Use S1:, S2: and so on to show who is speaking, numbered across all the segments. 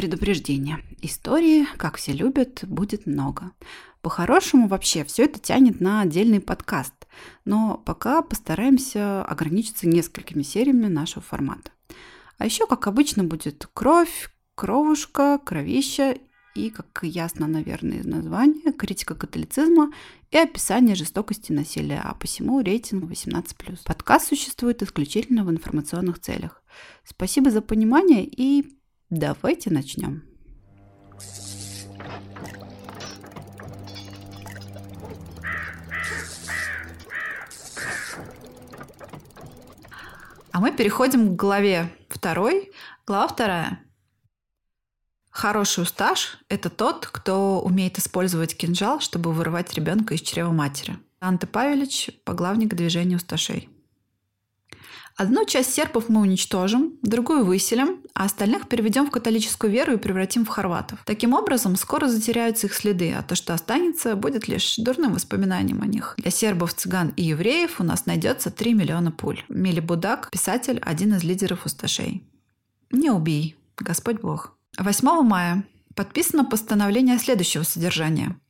S1: Предупреждение. Истории, как все любят, будет много. По-хорошему вообще все это тянет на отдельный подкаст, но пока постараемся ограничиться несколькими сериями нашего формата. А еще, как обычно, будет кровь, кровушка, кровища и, как ясно, наверное, из названия, критика католицизма и описание жестокости насилия, а посему рейтинг 18+. Подкаст существует исключительно в информационных целях. Спасибо за понимание и давайте начнем. А мы переходим к главе второй. Глава вторая. Хороший усташ – это тот, кто умеет использовать кинжал, чтобы вырывать ребенка из чрева матери. Анте Павелич – поглавник движения усташей. Одну часть серпов мы уничтожим, другую выселим, а остальных переведем в католическую веру и превратим в хорватов. Таким образом, скоро затеряются их следы, а то, что останется, будет лишь дурным воспоминанием о них. Для сербов, цыган и евреев у нас найдется 3 миллиона пуль. Мили Будак, писатель, один из лидеров усташей. Не убей, Господь Бог. 8 мая подписано постановление следующего содержания.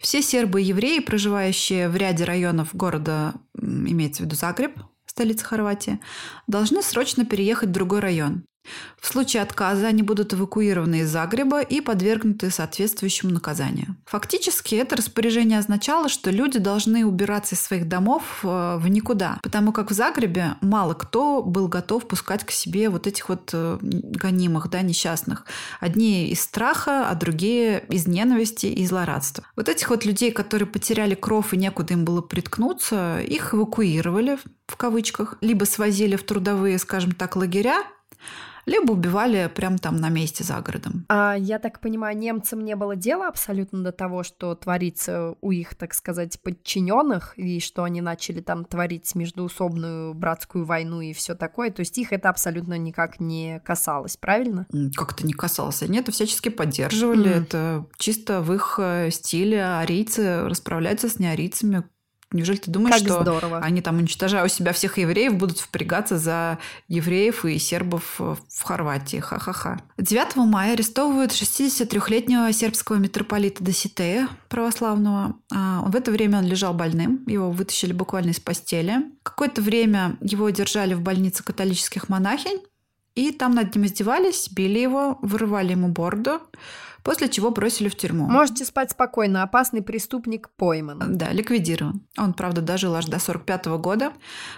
S1: Все сербы и евреи, проживающие в ряде районов города, имеется в виду Загреб, столица Хорватии, должны срочно переехать в другой район. В случае отказа они будут эвакуированы из Загреба и подвергнуты соответствующему наказанию. Фактически это распоряжение означало, что люди должны убираться из своих домов э, в никуда, потому как в Загребе мало кто был готов пускать к себе вот этих вот э, гонимых, да, несчастных. Одни из страха, а другие из ненависти и злорадства. Вот этих вот людей, которые потеряли кров и некуда им было приткнуться, их эвакуировали в кавычках, либо свозили в трудовые, скажем так, лагеря, либо убивали прямо там на месте за городом.
S2: А я так понимаю, немцам не было дела абсолютно до того, что творится у их, так сказать, подчиненных, и что они начали там творить междуусобную братскую войну и все такое. То есть их это абсолютно никак не касалось, правильно?
S1: Как это не касалось? Они это всячески поддерживали. Mm. Это чисто в их э, стиле. Арийцы расправляются с неарийцами Неужели ты думаешь,
S2: как
S1: что
S2: здорово.
S1: они там, уничтожая у себя всех евреев, будут впрягаться за евреев и сербов в Хорватии? Ха-ха-ха. 9 мая арестовывают 63-летнего сербского митрополита Доситея православного. А, в это время он лежал больным. Его вытащили буквально из постели. Какое-то время его держали в больнице католических монахинь. И там над ним издевались, били его, вырывали ему бороду после чего бросили в тюрьму.
S2: Можете спать спокойно, опасный преступник пойман.
S1: Да, ликвидирован. Он, правда, дожил аж до 45 года.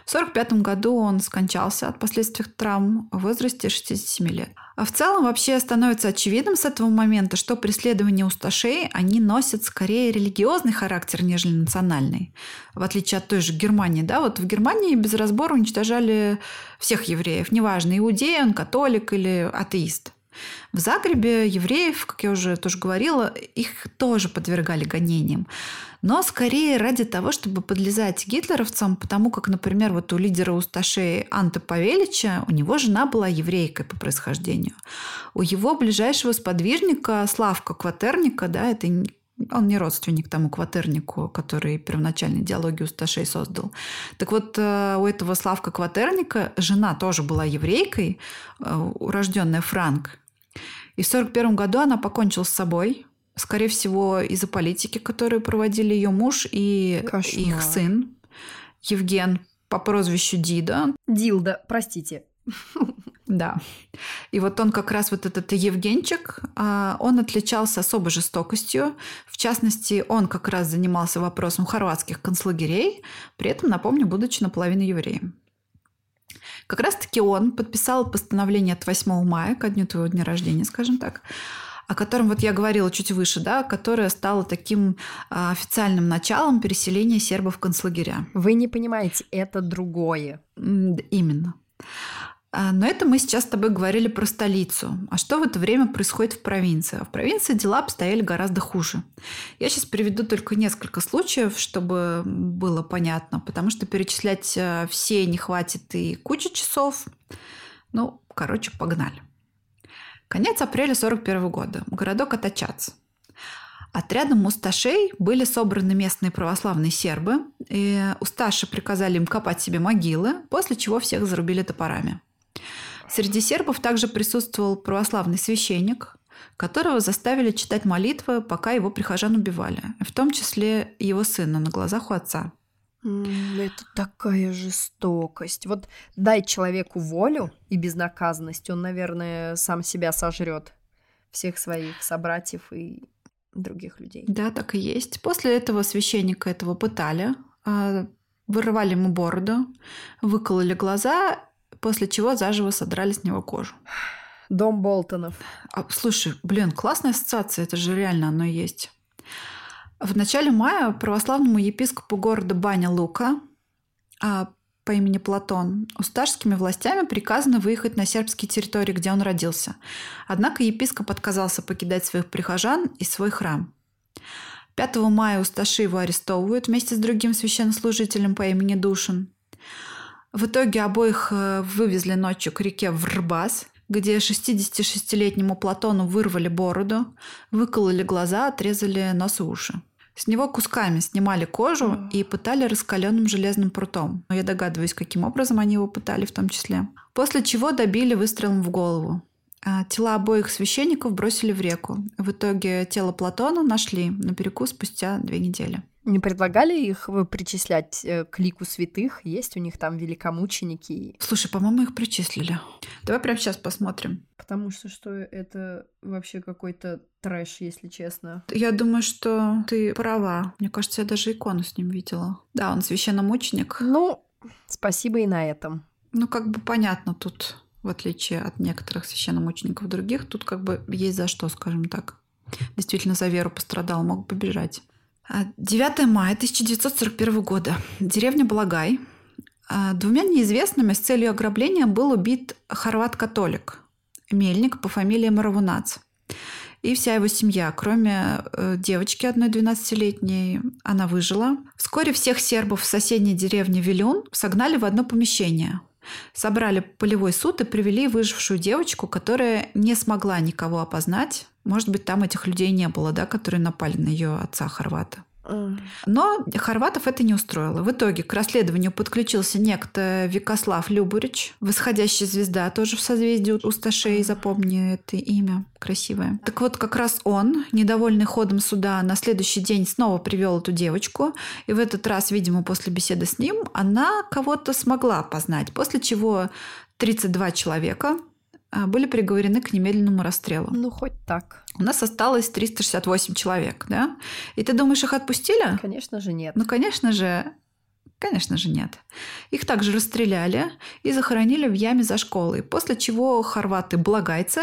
S1: В 45 году он скончался от последствий травм в возрасте 67 лет. А в целом вообще становится очевидным с этого момента, что преследования усташей, они носят скорее религиозный характер, нежели национальный. В отличие от той же Германии. Да? Вот в Германии без разбора уничтожали всех евреев. Неважно, иудей он, католик или атеист. В Загребе евреев, как я уже тоже говорила, их тоже подвергали гонениям. Но скорее ради того, чтобы подлезать гитлеровцам, потому как, например, вот у лидера Усташей Анта Павелича, у него жена была еврейкой по происхождению. У его ближайшего сподвижника Славка Кватерника, да, это он не родственник тому кватернику, который первоначальную идеологию Усташей создал. Так вот, э, у этого Славка Кватерника жена тоже была еврейкой, э, урожденная Франк. И в 1941 году она покончила с собой, скорее всего, из-за политики, которую проводили ее муж и Кошмар. их сын Евген по прозвищу Дида.
S2: Дилда, простите.
S1: Да. И вот он как раз вот этот Евгенчик, а, он отличался особой жестокостью. В частности, он как раз занимался вопросом хорватских концлагерей, при этом, напомню, будучи наполовину евреем. Как раз-таки он подписал постановление от 8 мая, ко дню твоего дня рождения, скажем так, о котором вот я говорила чуть выше, да, которое стало таким а, официальным началом переселения сербов в концлагеря.
S2: Вы не понимаете, это другое.
S1: Именно. А, но это мы сейчас с тобой говорили про столицу. А что в это время происходит в провинции? В провинции дела обстояли гораздо хуже. Я сейчас приведу только несколько случаев, чтобы было понятно, потому что перечислять э, все не хватит и куча часов. Ну, короче, погнали. Конец апреля 41 года. Городок Атачац. Отрядом усташей были собраны местные православные сербы. И усташи приказали им копать себе могилы, после чего всех зарубили топорами. Среди сербов также присутствовал православный священник. которого заставили читать молитвы, пока его прихожан убивали, в том числе его сына на глазах у отца.
S2: Это такая жестокость. Вот дай человеку волю и безнаказанность, он, наверное, сам себя сожрет всех своих собратьев и других людей.
S1: Да, так и есть. После этого священника этого пытали, а, вырывали ему бороду, выкололи глаза, после чего заживо содрали с него кожу.
S2: Дом Болтонов.
S1: А, слушай, блин, классная ассоциация, это же реально оно и есть. В начале мая православному епископу города Баня Лука а, по имени Платон усташскими властями приказано выехать на сербские территории, где он родился. Однако епископ отказался покидать своих прихожан и свой храм. 5 мая Усташи его арестовывают вместе с другим священнослужителем по имени Душин. В итоге обоих э, вывезли ночью к реке Врбас, где 66-летнему Платону вырвали бороду, выкололи глаза, отрезали нос и уши. С него кусками снимали кожу и пытали раскаленным железным прутом. Но я догадываюсь, каким образом они его пытали в том числе. После чего добили выстрелом в голову. А тела обоих священников бросили в реку. В итоге тело Платона нашли на берегу спустя две недели.
S2: Не предлагали их причислять э, к лику святых? Есть у них там великомученики?
S1: Слушай, по-моему, их причислили. Давай прямо сейчас посмотрим.
S2: Потому что что это вообще какой-то трэш, если честно.
S1: Я думаю, что ты права. Мне кажется, я даже икону с ним видела. Да, он священномученик.
S2: Ну, спасибо и на этом.
S1: Ну, как бы понятно тут, в отличие от некоторых священномучеников других, тут как бы есть за что, скажем так. Действительно, за веру пострадал, мог побежать. 9 мая 1941 года. Деревня Благай. А, двумя неизвестными с целью ограбления был убит хорват-католик, мельник по фамилии Маравунац. И вся его семья, кроме э, девочки одной 12-летней, она выжила. Вскоре всех сербов в соседней деревне Вилюн согнали в одно помещение. Собрали полевой суд и привели выжившую девочку, которая не смогла никого опознать. Может быть, там этих людей не было, да, которые напали на ее отца хорвата. Но хорватов это не устроило. В итоге к расследованию подключился некто Викослав Любурич, восходящая звезда, тоже в созвездии Усташей, запомни это имя красивое. Так вот, как раз он, недовольный ходом суда, на следующий день снова привел эту девочку, и в этот раз, видимо, после беседы с ним, она кого-то смогла познать, после чего 32 человека а, были приговорены к немедленному расстрелу.
S2: Ну, хоть так.
S1: У нас осталось 368 человек, да? И ты думаешь, их отпустили?
S2: Конечно же нет.
S1: Ну, конечно же, Конечно же, нет. Их также расстреляли и захоронили в яме за школой, после чего хорваты благайцы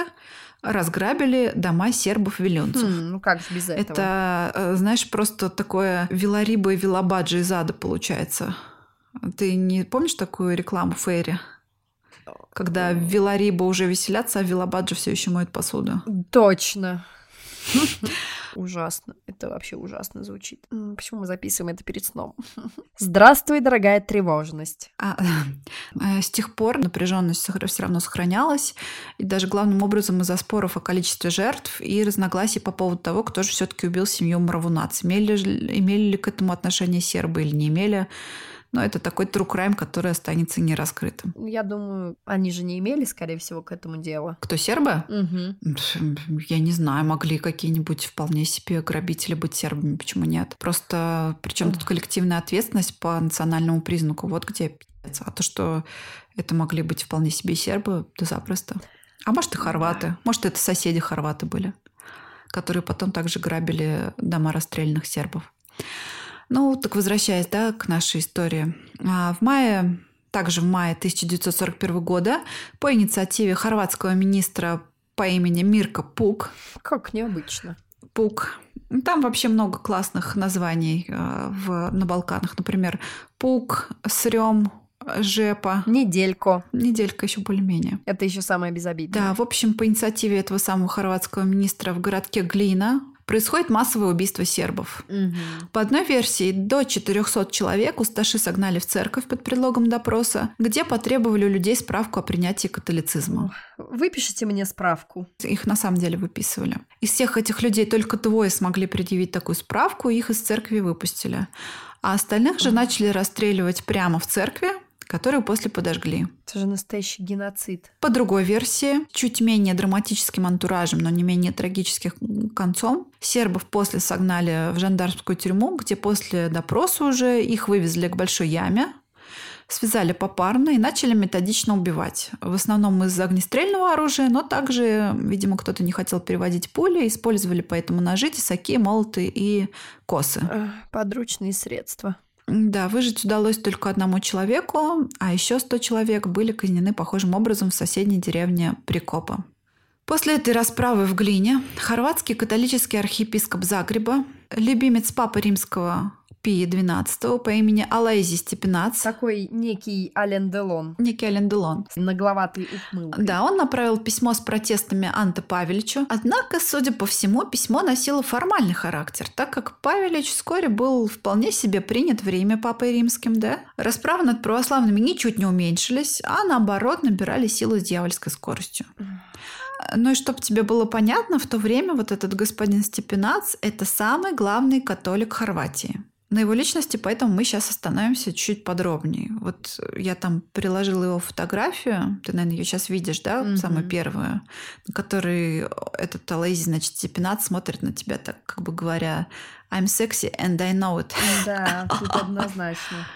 S1: разграбили дома сербов-виленцев.
S2: Хм, ну как же без этого?
S1: Это, э, знаешь, просто такое Вилариба и Вилабаджи из ада получается. Ты не помнишь такую рекламу Фейри? Когда Вилариба уже веселятся, а Вилабаджи все еще моет посуду.
S2: Точно. Ужасно. Это вообще ужасно звучит. Почему мы записываем это перед сном? Здравствуй, дорогая тревожность.
S1: А, э, с тех пор напряженность все равно сохранялась. И даже главным образом из-за споров о количестве жертв и разногласий по поводу того, кто же все-таки убил семью Мравунац. Имели, имели ли к этому отношение сербы или не имели. Но это такой true crime, который останется нераскрытым.
S2: Я думаю, они же не имели, скорее всего, к этому делу.
S1: Кто, сербы?
S2: Угу.
S1: Я не знаю, могли какие-нибудь вполне себе грабители быть сербами, почему нет? Просто причем тут коллективная ответственность по национальному признаку, вот где А то, что это могли быть вполне себе сербы, да запросто. А может и хорваты, может это соседи хорваты были, которые потом также грабили дома расстрелянных сербов. Ну, так возвращаясь да, к нашей истории. А, в мае, также в мае 1941 года, по инициативе хорватского министра по имени Мирка Пук.
S2: Как необычно.
S1: Пук. Там вообще много классных названий а, в, на Балканах. Например, Пук, Срем, Жепа.
S2: Неделько.
S1: Неделька еще более-менее.
S2: Это еще самое безобидное.
S1: Да, в общем, по инициативе этого самого хорватского министра в городке Глина происходит массовое убийство сербов.
S2: Угу.
S1: По одной версии, до 400 человек усташи согнали в церковь под предлогом допроса, где потребовали у людей справку о принятии католицизма.
S2: Выпишите мне справку.
S1: Их на самом деле выписывали. Из всех этих людей только двое смогли предъявить такую справку, их из церкви выпустили. А остальных же начали расстреливать прямо в церкви, которую после подожгли.
S2: Это же настоящий геноцид.
S1: По другой версии, чуть менее драматическим антуражем, но не менее трагическим концом, сербов после согнали в жандармскую тюрьму, где после допроса уже их вывезли к большой яме, связали попарно и начали методично убивать. В основном из огнестрельного оружия, но также, видимо, кто-то не хотел переводить пули, использовали поэтому ножи, тесаки, молоты и косы.
S2: Подручные средства.
S1: Да, выжить удалось только одному человеку, а еще 100 человек были казнены похожим образом в соседней деревне Прикопа. После этой расправы в Глине хорватский католический архиепископ Загреба, любимец Папы Римского Пии XII по имени Алайзи Степенац.
S2: Такой некий Ален Делон.
S1: Некий Ален Делон.
S2: Нагловатый ухмылкой.
S1: Да, он направил письмо с протестами Анте Павеличу. Однако, судя по всему, письмо носило формальный характер, так как Павелич вскоре был вполне себе принят в Риме Папой Римским, да? Расправы над православными ничуть не уменьшились, а наоборот набирали силу с дьявольской скоростью. Ну и чтобы тебе было понятно, в то время вот этот господин Степенац – это самый главный католик Хорватии на его личности, поэтому мы сейчас остановимся чуть подробнее. Вот я там приложила его фотографию, ты, наверное, ее сейчас видишь, да, mm-hmm. самую первую, на которой этот Алэйзи, значит, Степенат смотрит на тебя так, как бы говоря, I'm sexy and I know it.
S2: Да, тут однозначно.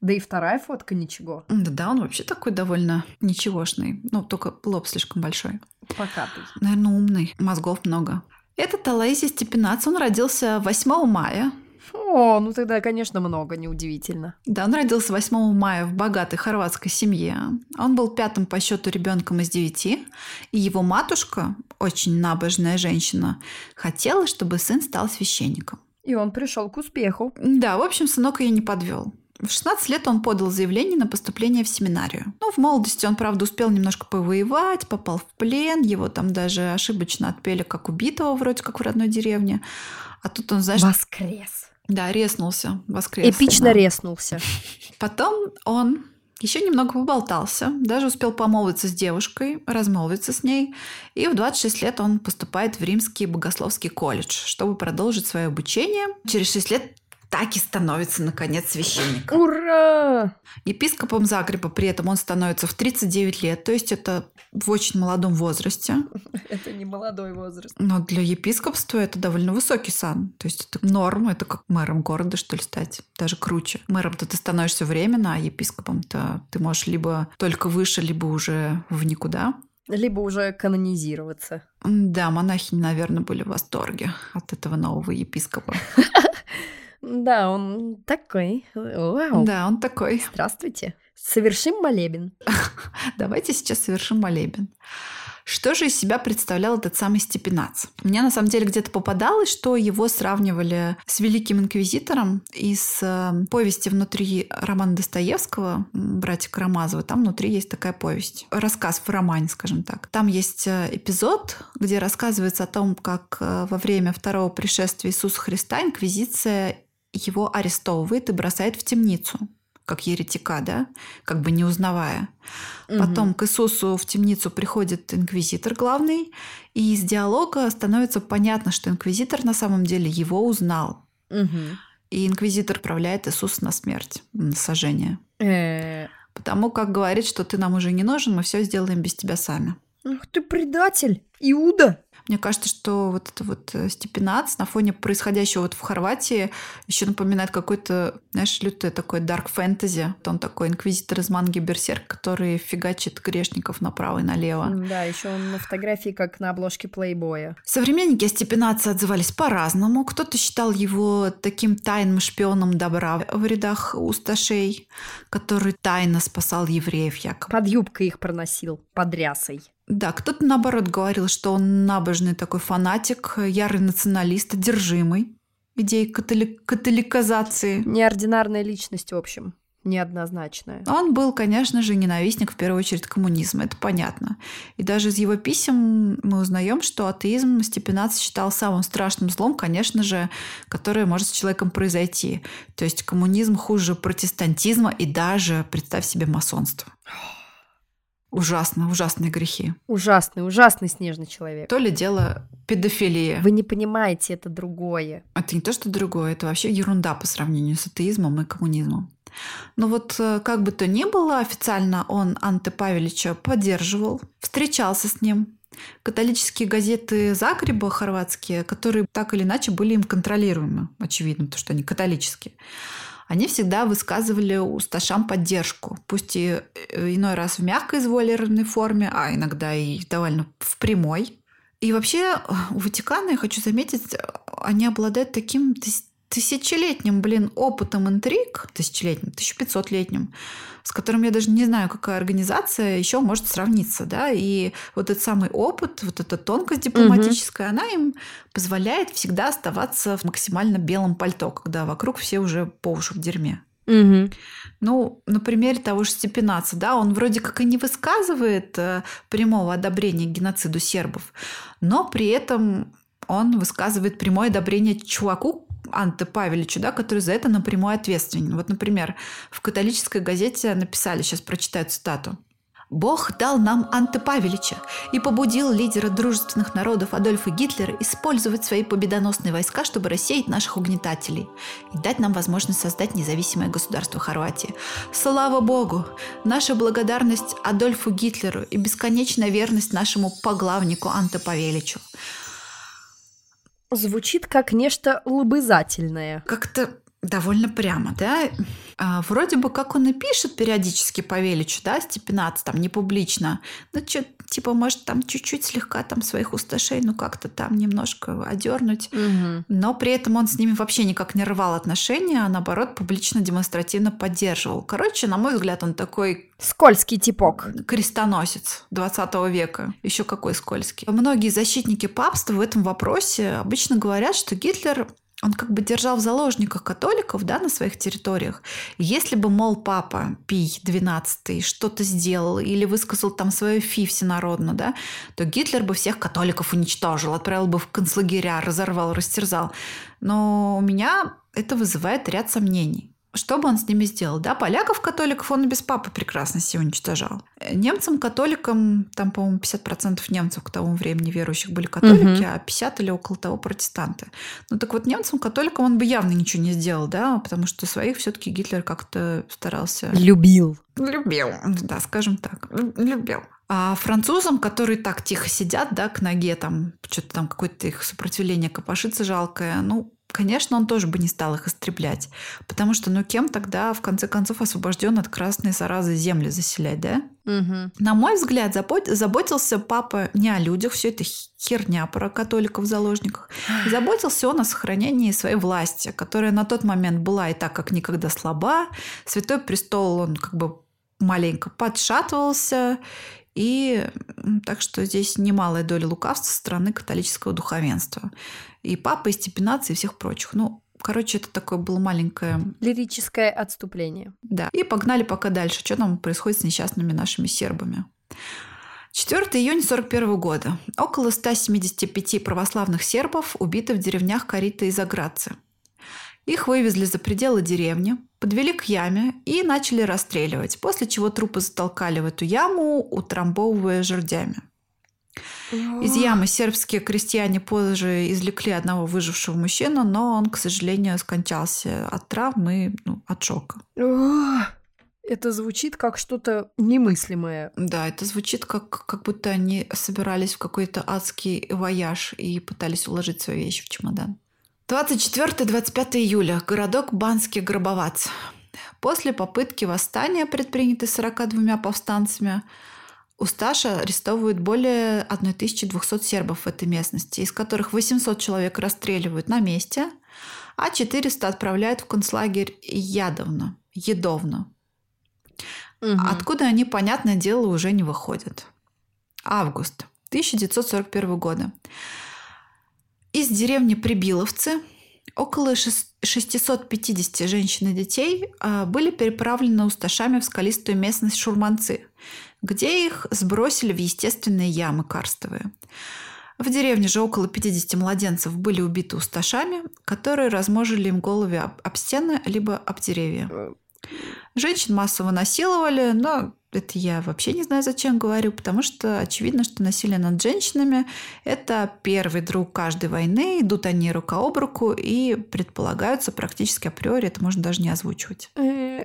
S2: Да и вторая фотка ничего.
S1: Да, да, он вообще такой довольно ничегошный. Ну, только лоб слишком большой.
S2: Покатый.
S1: Наверное, умный, мозгов много. Этот Алэйзи Степенац, он родился 8 мая
S2: о, ну тогда, конечно, много, неудивительно.
S1: Да, он родился 8 мая в богатой хорватской семье. Он был пятым по счету ребенком из девяти, и его матушка, очень набожная женщина, хотела, чтобы сын стал священником.
S2: И он пришел к успеху.
S1: Да, в общем, сынок ее не подвел. В 16 лет он подал заявление на поступление в семинарию. Ну, в молодости он, правда, успел немножко повоевать, попал в плен, его там даже ошибочно отпели как убитого, вроде как в родной деревне. А тут он, знаешь...
S2: Воскрес.
S1: Да, резнулся, воскрес.
S2: Эпично да. резнулся.
S1: Потом он еще немного поболтался, даже успел помолвиться с девушкой, размолвиться с ней, и в 26 лет он поступает в Римский богословский колледж, чтобы продолжить свое обучение. Через 6 лет так и становится, наконец, священником.
S2: Ура!
S1: Епископом Загреба при этом он становится в 39 лет, то есть это в очень молодом возрасте.
S2: Это не молодой возраст.
S1: Но для епископства это довольно высокий сан. То есть это норм, это как мэром города, что ли, стать. Даже круче. Мэром-то ты становишься временно, а епископом-то ты можешь либо только выше, либо уже в никуда.
S2: Либо уже канонизироваться.
S1: Да, монахи, наверное, были в восторге от этого нового епископа.
S2: Да, он такой. Вау.
S1: Да, он такой.
S2: Здравствуйте. Совершим молебен.
S1: Давайте сейчас совершим молебен. Что же из себя представлял этот самый Степенац? Мне на самом деле где-то попадалось, что его сравнивали с великим инквизитором из э, повести внутри романа Достоевского «Братья Карамазовы». Там внутри есть такая повесть. Рассказ в романе, скажем так. Там есть э, эпизод, где рассказывается о том, как э, во время второго пришествия Иисуса Христа инквизиция его арестовывает и бросает в темницу как еретика, да, как бы не узнавая. Угу. Потом к Иисусу в темницу приходит инквизитор главный, и из диалога становится понятно, что инквизитор на самом деле его узнал.
S2: Угу.
S1: И инквизитор отправляет Иисуса на смерть, на сожжение.
S2: Э.
S1: Потому как говорит, что ты нам уже не нужен, мы все сделаем без тебя сами.
S2: Ах ты предатель, Иуда!
S1: Мне кажется, что вот это вот э, степенац на фоне происходящего вот в Хорватии еще напоминает какой-то, знаешь, лютое такой дарк фэнтези. Он такой инквизитор из манги Берсерк, который фигачит грешников направо и налево.
S2: Да, еще он на фотографии как на обложке плейбоя.
S1: Современники степенаца отзывались по-разному. Кто-то считал его таким тайным шпионом добра в рядах усташей, который тайно спасал евреев якобы.
S2: Под юбкой их проносил, под рясой.
S1: Да, кто-то наоборот говорил, что он набожный такой фанатик, ярый националист, одержимый идеей католи- католиказации.
S2: Неординарная личность, в общем неоднозначная.
S1: Он был, конечно же, ненавистник в первую очередь коммунизма, это понятно. И даже из его писем мы узнаем, что атеизм Степенац считал самым страшным злом, конечно же, которое может с человеком произойти. То есть коммунизм хуже протестантизма и даже, представь себе, масонство. Ужасно, ужасные грехи.
S2: Ужасный, ужасный снежный человек.
S1: То ли дело педофилия.
S2: Вы не понимаете, это другое.
S1: Это не то, что другое, это вообще ерунда по сравнению с атеизмом и коммунизмом. Но вот э, как бы то ни было, официально он Анте Павелича поддерживал, встречался с ним. Католические газеты Загреба хорватские, которые так или иначе были им контролируемы, очевидно, то, что они католические, они всегда высказывали усташам поддержку, пусть и э, иной раз в мягкой изволированной форме, а иногда и довольно в прямой. И вообще у Ватикана, я хочу заметить, они обладают таким тысячелетним, блин, опытом интриг, тысячелетним, 1500-летним, с которым я даже не знаю, какая организация еще может сравниться, да, и вот этот самый опыт, вот эта тонкость дипломатическая, угу. она им позволяет всегда оставаться в максимально белом пальто, когда вокруг все уже по уши в дерьме.
S2: Угу.
S1: Ну, на примере того же Степенаца, да, он вроде как и не высказывает э, прямого одобрения геноциду сербов, но при этом он высказывает прямое одобрение чуваку, Анте Павеличу, да, который за это напрямую ответственен. Вот, например, в католической газете написали, сейчас прочитаю цитату. Бог дал нам Анте Павелича и побудил лидера дружественных народов Адольфа Гитлера использовать свои победоносные войска, чтобы рассеять наших угнетателей и дать нам возможность создать независимое государство Хорватии. Слава Богу! Наша благодарность Адольфу Гитлеру и бесконечная верность нашему поглавнику Анте Павеличу.
S2: Звучит как нечто лобызательное.
S1: Как-то довольно прямо, да? А, вроде бы как он и пишет периодически по Величу, да, Степенац, там, не публично. Ну, что, типа, может, там чуть-чуть слегка там своих усташей, ну, как-то там немножко одернуть.
S2: Угу.
S1: Но при этом он с ними вообще никак не рвал отношения, а наоборот, публично, демонстративно поддерживал. Короче, на мой взгляд, он такой...
S2: Скользкий типок.
S1: Крестоносец 20 века. Еще какой скользкий. Многие защитники папства в этом вопросе обычно говорят, что Гитлер он как бы держал в заложниках католиков да, на своих территориях. Если бы, мол, папа Пий XII что-то сделал или высказал там свою фи всенародно, да, то Гитлер бы всех католиков уничтожил, отправил бы в концлагеря, разорвал, растерзал. Но у меня это вызывает ряд сомнений. Что бы он с ними сделал? Да, поляков, католиков он без папы прекрасно себе уничтожал. Немцам, католикам, там, по-моему, 50% немцев к тому времени верующих были католики, угу. а 50 или около того протестанты. Ну так вот, немцам, католикам он бы явно ничего не сделал, да, потому что своих все-таки Гитлер как-то старался...
S2: Любил.
S1: Любил, да, скажем так. Любил. А французам, которые так тихо сидят, да, к ноге, там, что-то там, какое-то их сопротивление копошится жалкое, ну, Конечно, он тоже бы не стал их истреблять, потому что, ну, кем тогда, в конце концов, освобожден от красной заразы земли заселять, да?
S2: Угу.
S1: На мой взгляд, заботился папа не о людях, все это херня про католиков в заложниках. Заботился он о сохранении своей власти, которая на тот момент была и так как никогда слаба. Святой престол, он как бы маленько подшатывался, и так что здесь немалая доля лукавства со стороны католического духовенства. И папы, и степенации, и всех прочих. Ну, короче, это такое было маленькое...
S2: Лирическое отступление.
S1: Да. И погнали пока дальше. Что там происходит с несчастными нашими сербами. 4 июня 1941 года. Около 175 православных сербов убиты в деревнях Карита и Заградцы. Их вывезли за пределы деревни, подвели к яме и начали расстреливать, после чего трупы затолкали в эту яму, утрамбовывая жердями. Из ямы сербские крестьяне позже извлекли одного выжившего мужчину, но он, к сожалению, скончался от травмы и ну, от шока.
S2: Это звучит как что-то немыслимое.
S1: Да, это звучит как, как будто они собирались в какой-то адский вояж и пытались уложить свои вещи в чемодан. 24-25 июля. Городок Банский Гробовац. После попытки восстания, предпринятой 42 повстанцами, Усташа арестовывают более 1200 сербов в этой местности, из которых 800 человек расстреливают на месте, а 400 отправляют в концлагерь Ядовно, Едовно. Угу. Откуда они, понятное дело, уже не выходят. Август 1941 года. Из деревни Прибиловцы около 650 женщин и детей а, были переправлены усташами в скалистую местность Шурманцы, где их сбросили в естественные ямы карстовые. В деревне же около 50 младенцев были убиты усташами, которые разможили им головы об стены либо об деревья. Э, Женщин массово насиловали, но это я вообще не знаю, зачем говорю, потому что очевидно, что насилие над женщинами – это первый друг каждой войны, идут они рука об руку и предполагаются практически априори, это можно даже не озвучивать.
S2: Э,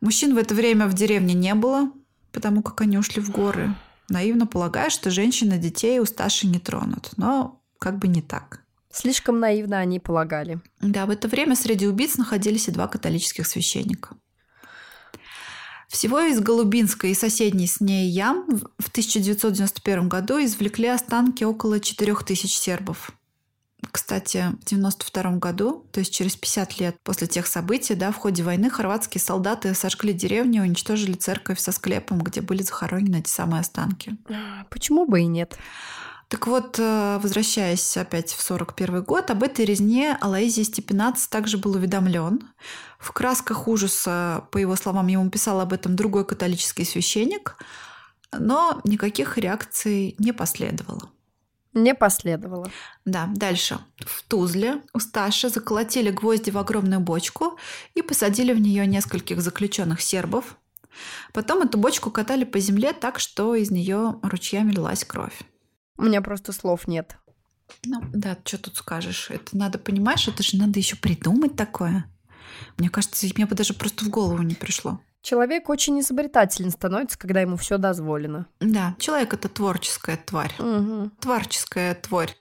S1: Мужчин в это время в деревне не было, потому как они ушли в горы, наивно полагая, что женщины детей у Сташи не тронут. Но как бы не так.
S2: Слишком наивно они полагали.
S1: Да, в это время среди убийц находились и два католических священника. Всего из Голубинской и соседней с ней ям в 1991 году извлекли останки около 4000 сербов. Кстати, в 1992 году, то есть через 50 лет после тех событий, да, в ходе войны хорватские солдаты сожгли деревню и уничтожили церковь со склепом, где были захоронены эти самые останки.
S2: Почему бы и нет?
S1: Так вот, э, возвращаясь опять в 41 год, об этой резне Алаизий Степенац также был уведомлен. В красках ужаса, по его словам, ему писал об этом другой католический священник, но никаких реакций не последовало.
S2: Не последовало.
S1: Да, дальше. В Тузле у Сташи заколотили гвозди в огромную бочку и посадили в нее нескольких заключенных сербов. Потом эту бочку катали по земле так, что из нее ручьями лилась кровь.
S2: У меня просто слов нет.
S1: Ну, да, что тут скажешь? Это надо, понимаешь, это же надо еще придумать такое. Мне кажется, мне бы даже просто в голову не пришло.
S2: Человек очень изобретателен становится, когда ему все дозволено.
S1: Да, человек это творческая тварь.
S2: Угу.
S1: Творческая тварь.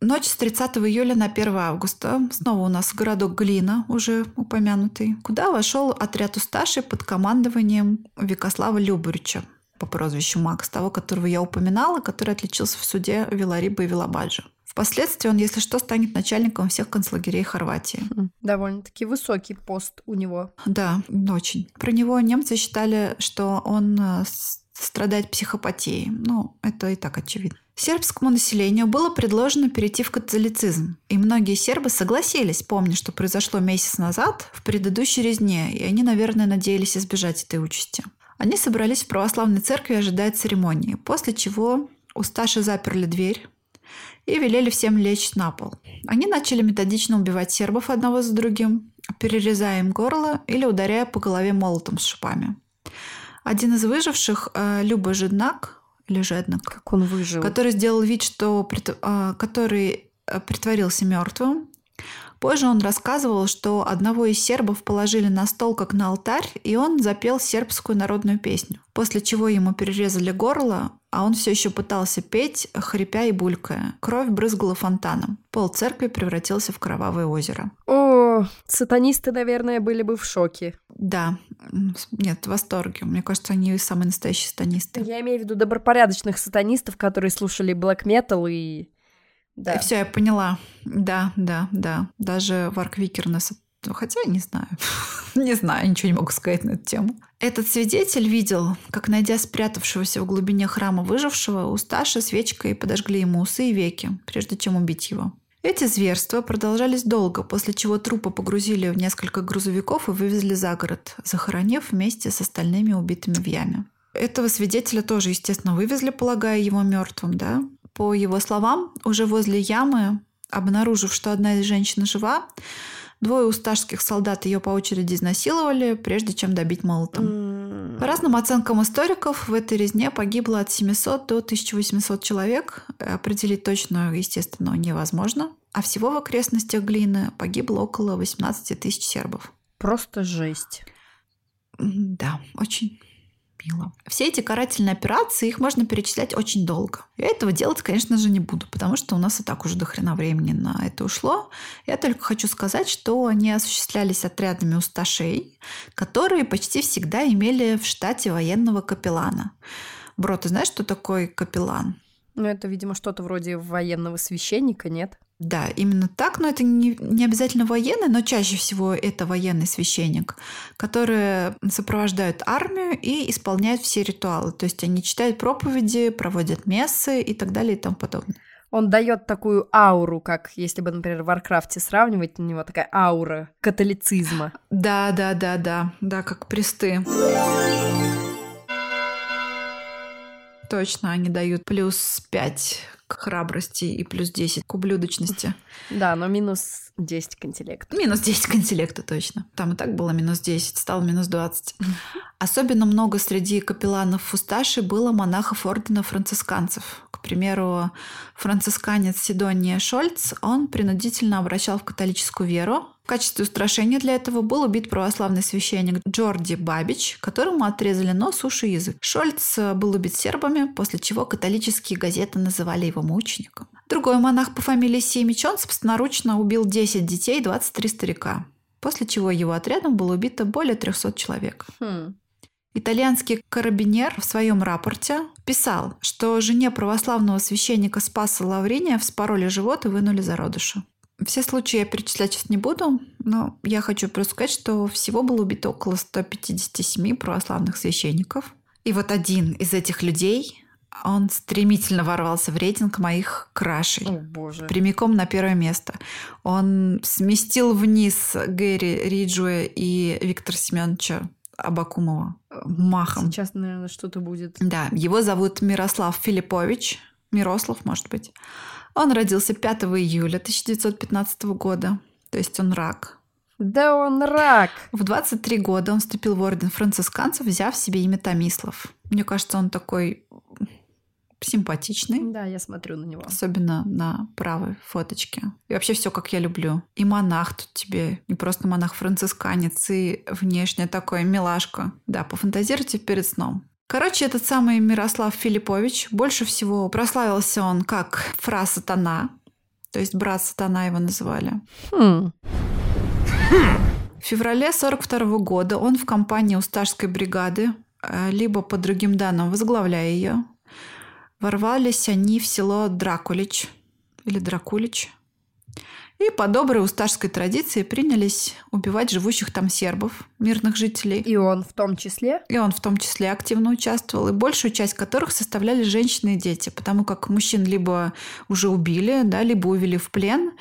S1: Ночь с 30 июля на 1 августа. Снова у нас городок Глина, уже упомянутый, куда вошел отряд Усташи под командованием Викослава Любурича по прозвищу Макс, того, которого я упоминала, который отличился в суде Вилариба и Вилабаджа. Впоследствии он, если что, станет начальником всех концлагерей Хорватии.
S2: Довольно-таки высокий пост у него.
S1: Да, очень. Про него немцы считали, что он э, страдает психопатией. Ну, это и так очевидно. Сербскому населению было предложено перейти в католицизм, и многие сербы согласились, помня, что произошло месяц назад в предыдущей резне, и они, наверное, надеялись избежать этой участи. Они собрались в православной церкви ожидая церемонии, после чего у Сташи заперли дверь и велели всем лечь на пол. Они начали методично убивать сербов одного за другим, перерезая им горло или ударяя по голове молотом с шипами. Один из выживших, э, Люба Жиднак, или Жеднак,
S2: как он выжил,
S1: который сделал вид, что э, который э, притворился мертвым, Позже он рассказывал, что одного из сербов положили на стол как на алтарь, и он запел сербскую народную песню. После чего ему перерезали горло, а он все еще пытался петь, хрипя и булькая. Кровь брызгала фонтаном. Пол церкви превратился в кровавое озеро.
S2: О, сатанисты, наверное, были бы в шоке.
S1: Да, нет, в восторге. Мне кажется, они самые настоящие сатанисты.
S2: Я имею в виду добропорядочных сатанистов, которые слушали блэк метал и
S1: да. Все, я поняла. Да, да, да. Даже Варк Викернес Хотя не знаю. не знаю, ничего не могу сказать на эту тему. Этот свидетель видел, как, найдя спрятавшегося в глубине храма выжившего, у Сташи свечкой подожгли ему усы и веки, прежде чем убить его. Эти зверства продолжались долго, после чего трупы погрузили в несколько грузовиков и вывезли за город, захоронив вместе с остальными убитыми в яме. Этого свидетеля тоже, естественно, вывезли, полагая его мертвым, да? По его словам, уже возле ямы, обнаружив, что одна из женщин жива, двое усташских солдат ее по очереди изнасиловали, прежде чем добить молотом. По разным оценкам историков, в этой резне погибло от 700 до 1800 человек. Определить точно, естественно, невозможно. А всего в окрестностях Глины погибло около 18 тысяч сербов.
S2: Просто жесть.
S1: Да, очень мило. Все эти карательные операции, их можно перечислять очень долго. Я этого делать, конечно же, не буду, потому что у нас и так уже до хрена времени на это ушло. Я только хочу сказать, что они осуществлялись отрядами усташей, которые почти всегда имели в штате военного капеллана. Бро, ты знаешь, что такое капеллан?
S2: Ну, это, видимо, что-то вроде военного священника, нет?
S1: Да, именно так, но это не, не обязательно военный, но чаще всего это военный священник, который сопровождают армию и исполняют все ритуалы. То есть они читают проповеди, проводят мессы и так далее и тому подобное.
S2: Он дает такую ауру, как если бы, например, в Warcraft е сравнивать, у него такая аура католицизма.
S1: Да, да, да, да, да, как priest ы. Точно, они дают плюс 5 к храбрости и плюс 10 к ублюдочности.
S2: Да, но минус 10 к интеллекту.
S1: Минус 10 к интеллекту, точно. Там и так было минус 10, стало минус 20. Особенно много среди капелланов Фусташи было монахов ордена францисканцев. К примеру, францисканец Сидония Шольц, он принудительно обращал в католическую веру, В качестве устрашения для этого был убит православный священник Джорди Бабич, которому отрезали нос, уши и язык. Шольц был убит сербами, после чего католические газеты называли его мучеником. Другой монах по фамилии Сеймичон собственноручно убил 10 детей и 23 старика, после чего его отрядом было убито более 300 человек.
S2: Хм.
S1: Итальянский карабинер в своем рапорте писал, что жене православного священника Спаса Лавриния вспороли живот и вынули зародыша. Все случаи я перечислять сейчас не буду, но я хочу просто сказать, что всего было убито около 157 православных священников. И вот один из этих людей, он стремительно ворвался в рейтинг моих крашей.
S2: О, боже.
S1: Прямиком на первое место. Он сместил вниз Гэри Риджуэ и Виктора Семеновича Абакумова махом.
S2: Сейчас, наверное, что-то будет.
S1: Да, его зовут Мирослав Филиппович. Мирослав, может быть. Он родился 5 июля 1915 года. То есть он рак.
S2: Да он рак.
S1: В 23 года он вступил в орден францисканцев, взяв себе имя Томислав. Мне кажется, он такой симпатичный.
S2: Да, я смотрю на него.
S1: Особенно на правой фоточке. И вообще все, как я люблю. И монах тут тебе. Не просто монах-францисканец, и внешне такой милашка. Да, пофантазируйте перед сном. Короче, этот самый Мирослав Филиппович, больше всего прославился он как фра сатана, то есть брат сатана его называли.
S2: Хм.
S1: В феврале 42 года он в компании Усташской бригады, э, либо по другим данным возглавляя ее, ворвались они в село Дракулич или Дракулич. И по доброй усташской традиции принялись убивать живущих там сербов, мирных жителей.
S2: И он в том числе?
S1: И он в том числе активно участвовал, и большую часть которых составляли женщины и дети, потому как мужчин либо уже убили, да, либо увели в плен,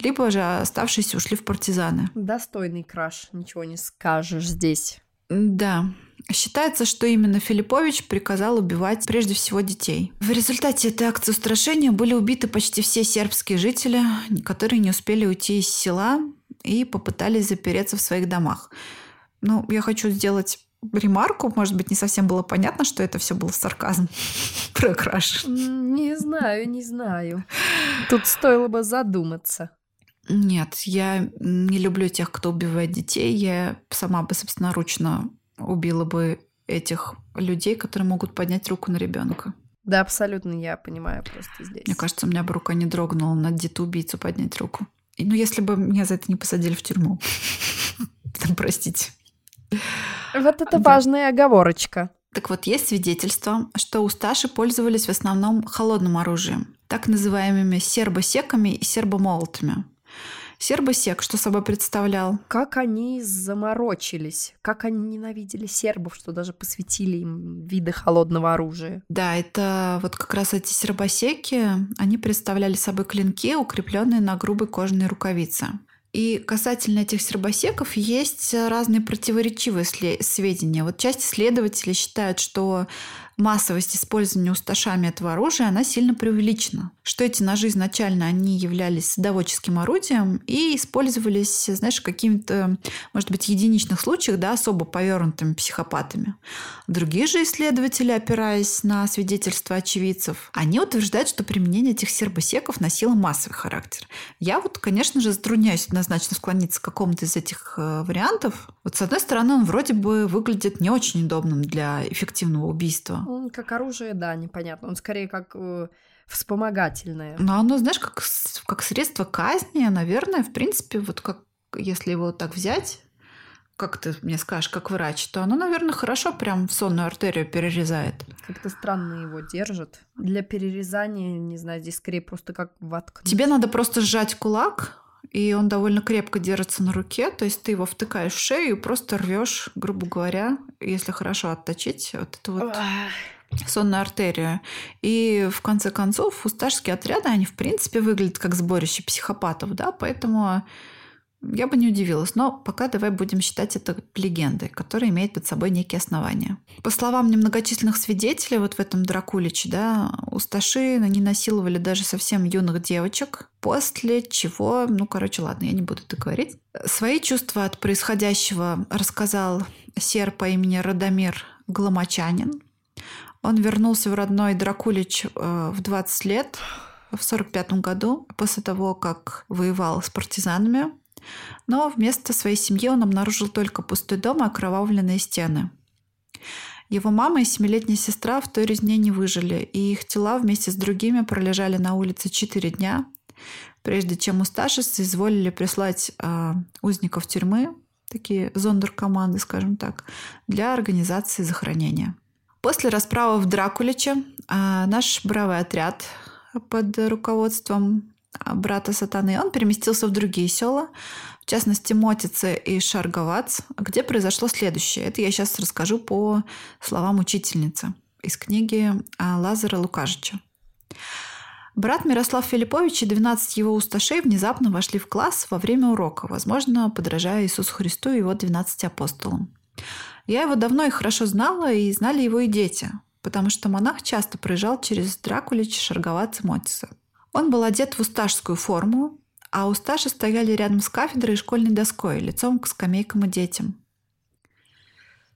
S1: либо же оставшиеся ушли в партизаны.
S2: Достойный краш, ничего не скажешь здесь.
S1: Да. Считается, что именно Филиппович приказал убивать прежде всего детей. В результате этой акции устрашения были убиты почти все сербские жители, которые не успели уйти из села и попытались запереться в своих домах. Ну, я хочу сделать ремарку, может быть, не совсем было понятно, что это все был сарказм про краш.
S2: Не знаю, не знаю. Тут стоило бы задуматься.
S1: Нет, я не люблю тех, кто убивает детей. Я сама бы собственноручно убила бы этих людей, которые могут поднять руку на ребенка.
S2: Да, абсолютно, я понимаю просто здесь.
S1: Мне кажется, у меня бы рука не дрогнула на детоубийцу поднять руку. И, ну, если бы меня за это не посадили в тюрьму. Простите.
S2: Вот это важная оговорочка.
S1: Так вот, есть свидетельство, что усташи пользовались в основном холодным оружием, так называемыми сербосеками и сербомолотами. Сербосек что собой представлял?
S2: Как они заморочились, как они ненавидели сербов, что даже посвятили им виды холодного оружия.
S1: Да, это вот как раз эти сербосеки, они представляли собой клинки, укрепленные на грубой кожаной рукавице. И касательно этих сербосеков есть разные противоречивые сведения. Вот часть исследователей считают, что массовость использования усташами этого оружия, она сильно преувеличена. Что эти ножи изначально они являлись садоводческим орудием и использовались, знаешь, какими-то, может быть, единичных случаях, да, особо повернутыми психопатами. Другие же исследователи, опираясь на свидетельства очевидцев, они утверждают, что применение этих сербосеков носило массовый характер. Я вот, конечно же, затрудняюсь однозначно склониться к какому-то из этих э, вариантов. Вот, с одной стороны, он вроде бы выглядит не очень удобным для эффективного убийства.
S2: Как оружие, да, непонятно. Он скорее как э, вспомогательное.
S1: Но оно, знаешь, как, как средство казни, наверное, в принципе, вот как если его так взять, как ты мне скажешь, как врач, то оно, наверное, хорошо прям в сонную артерию перерезает.
S2: Как-то странно его держит. Для перерезания, не знаю, здесь скорее просто как воткнуть.
S1: Тебе надо просто сжать кулак, и он довольно крепко держится на руке, то есть ты его втыкаешь в шею и просто рвешь, грубо говоря, если хорошо отточить, вот эту вот сонную артерию. И в конце концов, усташские отряды, они в принципе выглядят как сборище психопатов, да, поэтому я бы не удивилась, но пока давай будем считать это легендой, которая имеет под собой некие основания. По словам немногочисленных свидетелей вот в этом Дракуличе, да, усташи они насиловали даже совсем юных девочек, после чего, ну, короче, ладно, я не буду это говорить. Свои чувства от происходящего рассказал сер по имени Радомир Гломачанин. Он вернулся в родной Дракулич э, в 20 лет, в 45 году, после того, как воевал с партизанами Но вместо своей семьи он обнаружил только пустой дом и окровавленные стены. Его мама и семилетняя сестра в той резне не выжили, и их тела вместе с другими пролежали на улице четыре дня, прежде чем усташицы изволили прислать э, узников тюрьмы, такие зондеркоманды, скажем так, для организации захоронения. После расправы в Дракуличе э, наш бравый отряд под руководством брата сатаны, он переместился в другие села, в частности Мотице и Шарговац, где произошло следующее. Это я сейчас расскажу по словам учительницы из книги а, Лазара Лукашича. Брат Мирослав Филиппович и 12 его усташей внезапно вошли в класс во время урока, возможно, подражая Иисусу Христу и его 12 апостолам. Я его давно и хорошо знала, и знали его и дети, потому что монах часто проезжал через Дракулич, Шарговац и Мотиса. Он был одет в усташскую форму, а усташи стояли рядом с кафедрой и школьной доской, лицом к скамейкам и детям.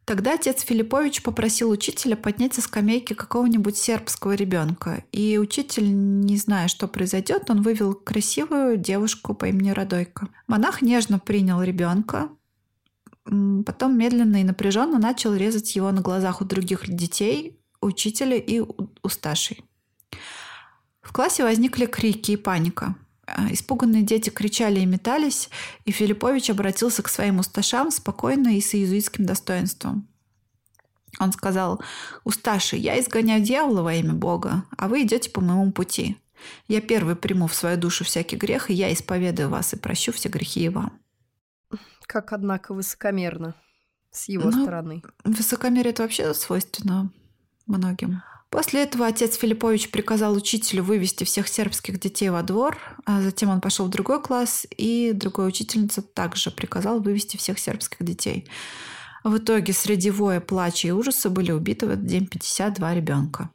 S1: Тогда отец Филиппович попросил учителя поднять со скамейки какого-нибудь сербского ребенка. И учитель, не зная, что произойдет, он вывел красивую девушку по имени Радойка. Монах нежно принял ребенка, потом медленно и напряженно начал резать его на глазах у других детей, учителя и усташей. В классе возникли крики и паника. А, испуганные дети кричали и метались, и Филиппович обратился к своим усташам спокойно и с иезуитским достоинством. Он сказал, «Усташи, я изгоняю дьявола во имя Бога, а вы идете по моему пути. Я первый приму в свою душу всякий грех, и я исповедую вас и прощу все грехи и вам».
S2: Как, однако, высокомерно с его ну, стороны.
S1: Высокомерие это вообще свойственно многим. После этого отец Филиппович приказал учителю вывести всех сербских детей во двор, а затем он пошел в другой класс, и другая учительница также приказал вывести всех сербских детей. В итоге среди воя, плача и ужаса были убиты в этот день 52 ребенка.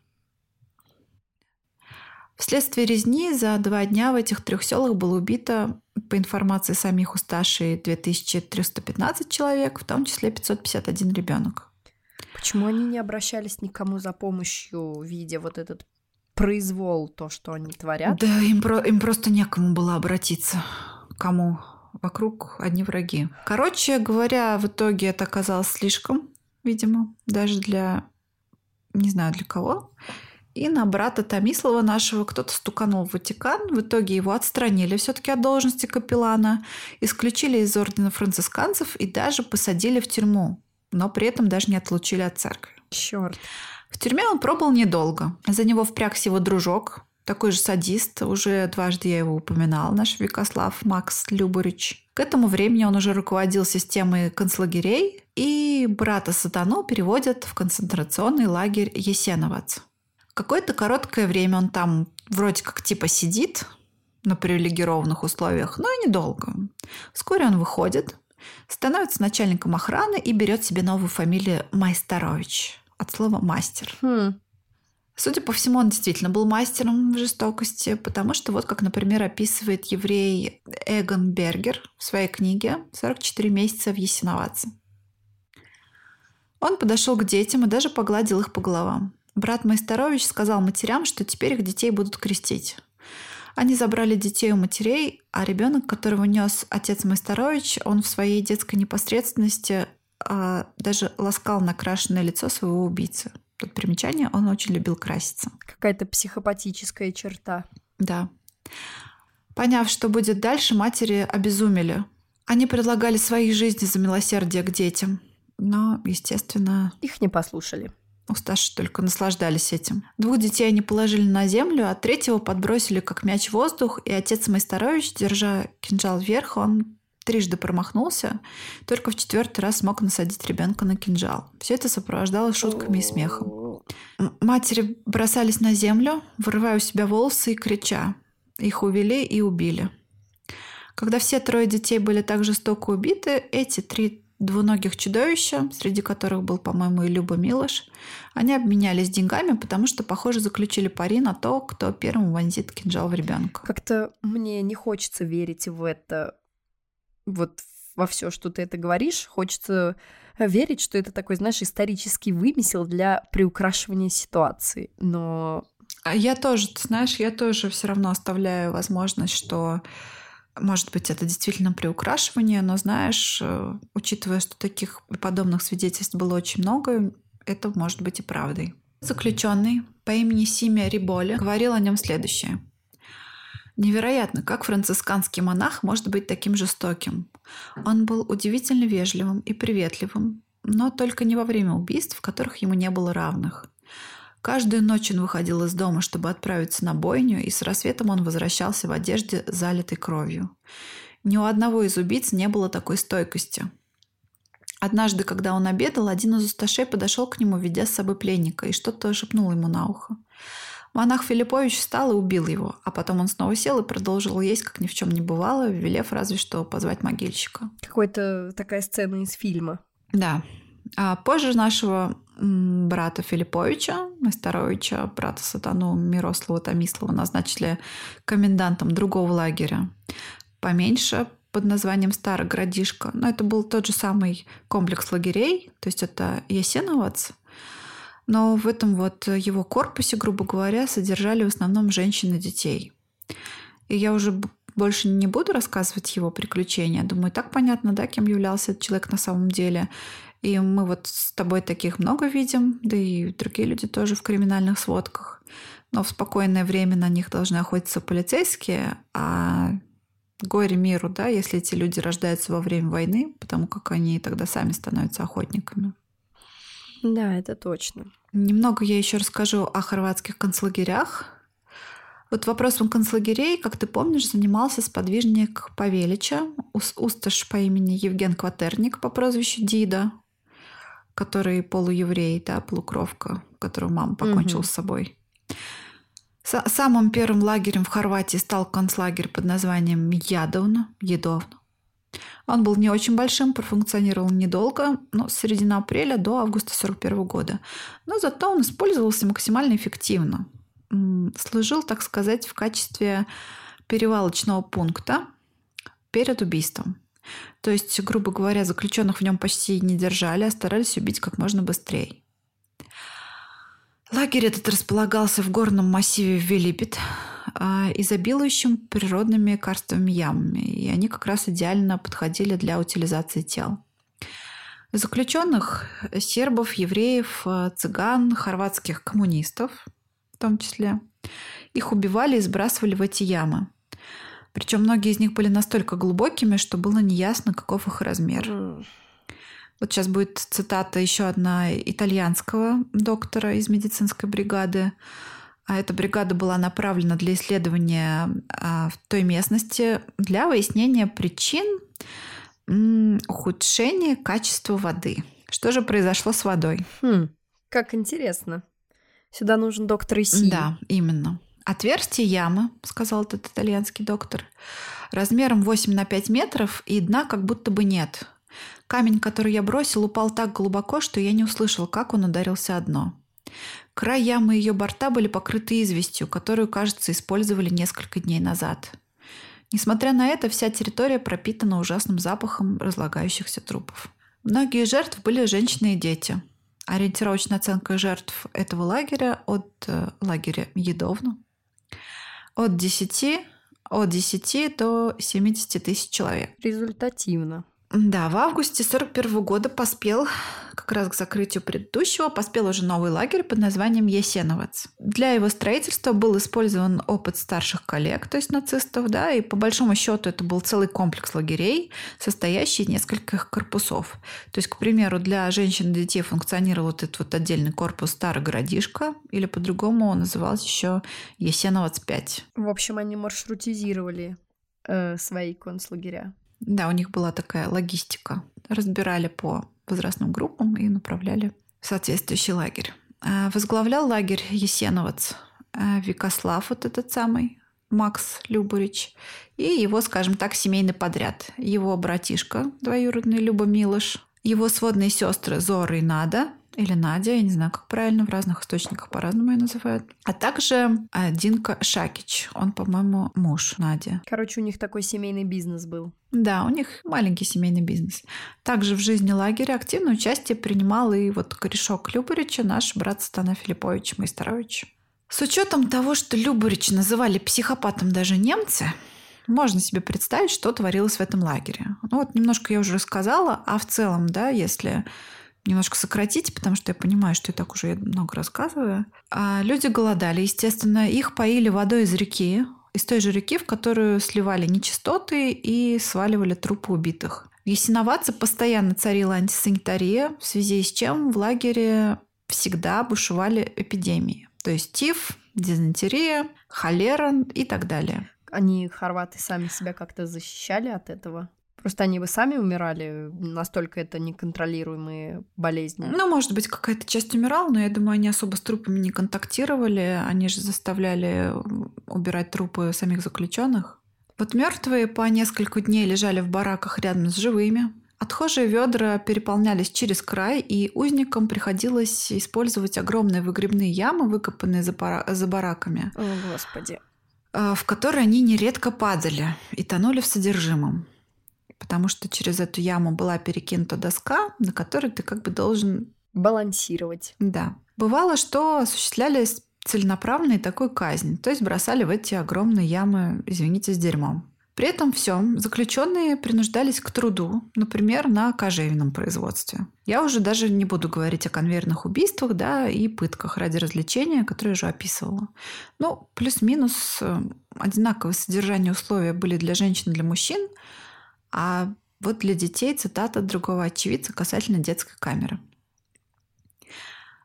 S1: Вследствие резни за два дня в этих трех селах было убито, по информации самих усташей, 2315 человек, в том числе 551 ребенок.
S2: Почему они не обращались никому за помощью, видя вот этот произвол, то, что они творят?
S1: Да, им, про им просто некому было обратиться. Кому? Вокруг одни враги. Короче говоря, в итоге это оказалось слишком, видимо, даже для... Не знаю для кого. И на брата Томислава нашего кто-то стуканул в Ватикан. В итоге его отстранили все-таки от должности капеллана, исключили из ордена францисканцев и даже посадили в тюрьму но при этом даже не отлучили от церкви.
S2: Черт.
S1: В тюрьме он пробыл недолго. За него впрягся его дружок, такой же садист, уже дважды я его упоминал, наш Викослав Макс Любурич. К этому времени он уже руководил системой концлагерей, и брата Сатану переводят в концентрационный лагерь Есеновац. Какое-то короткое время он там вроде как типа сидит на привилегированных условиях, но и недолго. Вскоре он выходит, становится начальником охраны и берет себе новую фамилию Майстарович от слова мастер.
S2: Хм.
S1: Судя по всему, он действительно был мастером в жестокости, потому что вот как, например, описывает еврей Эгон Бергер в своей книге «44 месяца в Ясиноватце». Он подошел к детям и даже погладил их по головам. Брат Майсторович сказал матерям, что теперь их детей будут крестить. Они забрали детей у матерей, а ребенок, которого нес отец Майсторович, он в своей детской непосредственности а, даже ласкал накрашенное лицо своего убийцы. Тут примечание, он очень любил краситься.
S2: Какая-то психопатическая черта.
S1: Да. Поняв, что будет дальше, матери обезумели. Они предлагали свои жизни за милосердие к детям. Но, естественно...
S2: Их не послушали.
S1: Усташи только наслаждались этим. Двух детей они положили на землю, а третьего подбросили как мяч в воздух, и отец Майсторович, держа кинжал вверх, он трижды промахнулся, только в четвертый раз смог насадить ребенка на кинжал. Все это сопровождалось шутками и смехом. Матери бросались на землю, вырывая у себя волосы и крича. Их увели и убили. Когда все трое детей были так жестоко убиты, эти три двуногих чудовища, среди которых был, по-моему, и Люба Милош, они обменялись деньгами, потому что, похоже, заключили пари на то, кто первым вонзит кинжал в ребенка.
S2: Как-то мне не хочется верить в это, вот во все, что ты это говоришь. Хочется верить, что это такой, знаешь, исторический вымысел для приукрашивания ситуации. Но
S1: а я тоже, ты знаешь, я тоже все равно оставляю возможность, что Может быть, это действительно приукрашивание, но знаешь, э, учитывая, что таких подобных свидетельств было очень много, это может быть и правдой. Заключенный по имени Симия Риболи говорил о нем следующее. Невероятно, как францисканский монах может быть таким жестоким. Он был удивительно вежливым и приветливым, но только не во время убийств, в которых ему не было равных. Каждую ночь он выходил из дома, чтобы отправиться на бойню, и с рассветом он возвращался в одежде, залитой кровью. Ни у одного из убийц не было такой стойкости. Однажды, когда он обедал, один из усташей подошел к нему, ведя с собой пленника, и что-то шепнул ему на ухо. Монах Филиппович встал и убил его, а потом он снова сел и продолжил есть, как ни в чем не бывало, велев разве что позвать могильщика.
S2: Какая-то такая сцена из фильма.
S1: Да. А позже нашего брата Филипповича, Нестеровича, брата Сатану Мирослава Томислава назначили комендантом другого лагеря. Поменьше, под названием Старый Городишко. Но это был тот же самый комплекс лагерей, то есть это Ясеновац. Но в этом вот его корпусе, грубо говоря, содержали в основном женщин и детей. И я уже больше не буду рассказывать его приключения. Думаю, так понятно, да, кем являлся этот человек на самом деле. И мы вот с тобой таких много видим, да и другие люди тоже в криминальных сводках. Но в спокойное время на них должны охотиться полицейские, а горе миру, да, если эти люди рождаются во время войны, потому как они тогда сами становятся охотниками.
S2: Да, это точно.
S1: Немного я еще расскажу о хорватских концлагерях. Вот вопросом концлагерей, как ты помнишь, занимался сподвижник Павелича, усташ по имени Евген Кватерник по прозвищу Дида который полуеврей, да, полукровка, которую мама покончила угу. с собой. С самым первым лагерем в Хорватии стал концлагерь под названием Ядовна, Едовна. Он был не очень большим, профункционировал недолго, но с середины апреля до августа 1941 года. Но зато он использовался максимально эффективно. Служил, так сказать, в качестве перевалочного пункта перед убийством. То есть, грубо говоря, заключенных в нем почти не держали, а старались убить как можно быстрее. Лагерь этот располагался в горном массиве Велипет, а, изобилующим природными карстовыми ямами, и они как раз идеально подходили для утилизации тел. Заключенных – сербов, евреев, цыган, хорватских коммунистов в том числе – их убивали и сбрасывали в эти ямы. Причем многие из них были настолько глубокими, что было неясно, каков их размер. Вот сейчас будет цитата еще одна итальянского доктора из медицинской бригады. А эта бригада была направлена для исследования а, в той местности для выяснения причин ухудшения качества воды. Что же произошло с водой?
S2: Хм, как интересно. Сюда нужен доктор Иси.
S1: Да, именно. Отверстие ямы, сказал этот итальянский доктор, размером 8 на 5 метров и дна как будто бы нет. Камень, который я бросил, упал так глубоко, что я не услышал, как он ударился о дно. Край ямы и ее борта были покрыты известью, которую, кажется, использовали несколько дней назад. Несмотря на это, вся территория пропитана ужасным запахом разлагающихся трупов. Многие жертв были женщины и дети. Ориентировочная оценка жертв этого лагеря от э, лагеря Едовна от 10, от 10 до 70 тысяч человек.
S2: Результативно.
S1: Да, в августе 41 года поспел, как раз к закрытию предыдущего, поспел уже новый лагерь под названием Есеновец. Для его строительства был использован опыт старших коллег, то есть нацистов, да, и по большому счету это был целый комплекс лагерей, состоящий из нескольких корпусов. То есть, к примеру, для женщин и детей функционировал вот этот вот отдельный корпус Старый Городишко, или по-другому он назывался еще Есеновец 5.
S2: В общем, они маршрутизировали э, свои концлагеря.
S1: Да, у них была такая логистика. Разбирали по возрастным группам и направляли в соответствующий лагерь. А, возглавлял лагерь Есеновец а, Викослав, вот этот самый, Макс Любурич, и его, скажем так, семейный подряд. Его братишка двоюродный Люба Милыш, его сводные сестры Зора и Нада, или Надя, я не знаю, как правильно, в разных источниках по-разному ее называют. А также а, Динка Шакич, он, по-моему, муж Нади.
S2: Короче, у них такой семейный бизнес был.
S1: Да, у них маленький семейный бизнес. Также в жизни лагеря активное участие принимал и вот корешок Любарича, наш брат Стана Филиппович Майсторович. С учетом того, что Любарич называли психопатом даже немцы, можно себе представить, что творилось в этом лагере. Ну вот немножко я уже рассказала, а в целом, да, если немножко сократить, потому что я понимаю, что я так уже много рассказываю. А люди голодали, естественно, их поили водой из реки, из той же реки, в которую сливали нечистоты и сваливали трупы убитых. В Ясиноватце постоянно царила антисанитария, в связи с чем в лагере всегда бушевали эпидемии. То есть тиф, дизентерия, холера и так далее.
S2: Они, хорваты, сами себя как-то защищали от этого? Просто они бы сами умирали, настолько это неконтролируемые болезни.
S1: Ну, может быть, какая-то часть умирала, но я думаю, они особо с трупами не контактировали. Они же заставляли убирать трупы самих заключенных. Вот мертвые по несколько дней лежали в бараках рядом с живыми. Отхожие ведра переполнялись через край, и узникам приходилось использовать огромные выгребные ямы, выкопанные за, пара... за бараками.
S2: О, Господи.
S1: А, в которые они нередко падали и тонули в содержимом потому что через эту яму была перекинута доска, на которой ты как бы должен...
S2: Балансировать.
S1: Да. Бывало, что осуществлялись целенаправленной такой казнь, то есть бросали в эти огромные ямы, извините, с дерьмом. При этом всем заключенные принуждались к труду, например, на кожевенном производстве. Я уже даже не буду говорить о конвейерных убийствах да, и пытках ради развлечения, которые я уже описывала. Ну, плюс-минус э, одинаковые содержание условия были для женщин и для мужчин – а вот для детей цитата другого очевидца касательно детской камеры.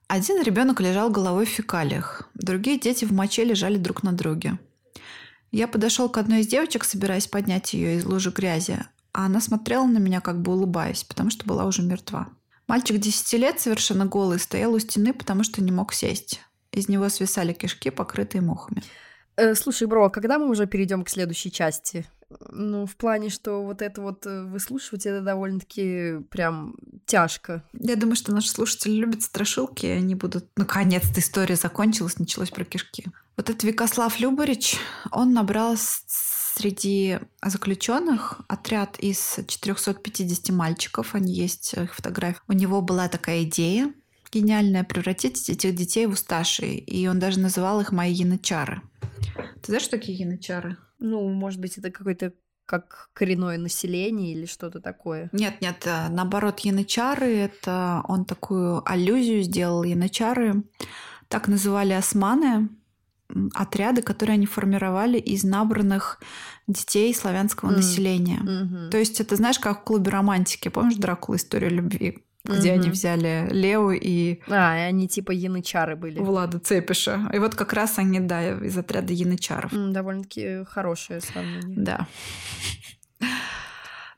S1: Один ребенок лежал головой в фекалиях, другие дети в моче лежали друг на друге. Я подошел к одной из девочек, собираясь поднять ее из лужи грязи, а она смотрела на меня, как бы улыбаясь, потому что была уже мертва. Мальчик 10 лет, совершенно голый, стоял у стены, потому что не мог сесть. Из него свисали кишки, покрытые мухами.
S2: Э, слушай, бро, а когда мы уже перейдем к следующей части? Ну, в плане, что вот это вот э, выслушивать, это довольно-таки прям тяжко.
S1: Я думаю, что наши слушатели любят страшилки, и они будут... Наконец-то история закончилась, началось про кишки. Вот этот Викослав Любарич, он набрал среди заключенных отряд из 450 мальчиков, они есть их фотографии. У него была такая идея гениальная превратить этих детей в усташей, и он даже называл их мои янычары. Ты знаешь, что такие янычары?
S2: Ну, может быть, это какой-то как коренное население или что-то такое?
S1: Нет, нет, э, наоборот, янычары, это он такую аллюзию сделал, янычары, так называли османы, отряды, которые они формировали из набранных детей славянского mm. населения. Mm-hmm. То есть это, знаешь, как в клубе романтики. Помнишь Дракула «История любви»? Где угу. они взяли Лео и...
S2: А, и они типа янычары были.
S1: Влада Цепиша. И вот как раз они, да, из отряда янычаров.
S2: Довольно-таки хорошее сравнение.
S1: Да.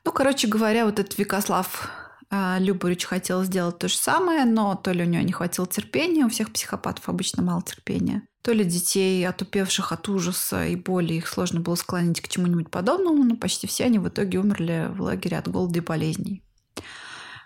S1: Ну, короче говоря, вот этот Викослав э, Любович хотел сделать то же самое, но то ли у него не хватило терпения, у всех психопатов обычно мало терпения, то ли детей, отупевших от ужаса и боли, их сложно было склонить к чему-нибудь подобному, но почти все они в итоге умерли в лагере от голода и болезней.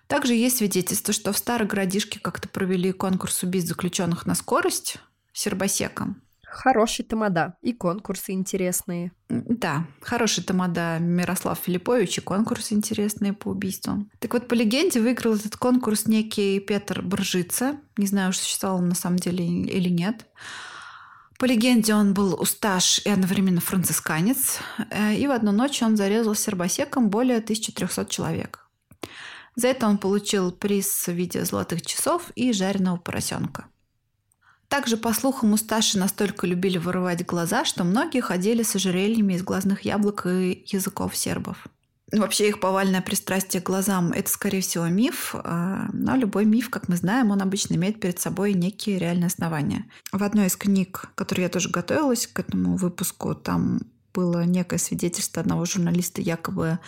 S1: Также есть свидетельство, что в старой городишке как-то провели конкурс убийств заключенных на скорость сербосеком.
S2: Хороший тамада. И конкурсы интересные.
S1: Да, хороший тамада Мирослав Филиппович и конкурсы интересные по убийствам. Так вот, по легенде выиграл этот конкурс некий Петр Бржица. Не знаю, существовал он на самом деле или нет. По легенде, он был усташ и одновременно францисканец. Э, и в одну ночь он зарезал сербосеком более 1300 человек. За это он получил приз в виде золотых часов и жареного поросенка. Также, по слухам, Усташи настолько любили вырывать глаза, что многие ходили с ожерельями из глазных яблок и языков сербов. Вообще их повальное пристрастие к глазам – это, скорее всего, миф, а, но любой миф, как мы знаем, он обычно имеет перед собой некие реальные основания. В одной из книг, которой я тоже готовилась к этому выпуску, там было некое свидетельство одного журналиста, якобы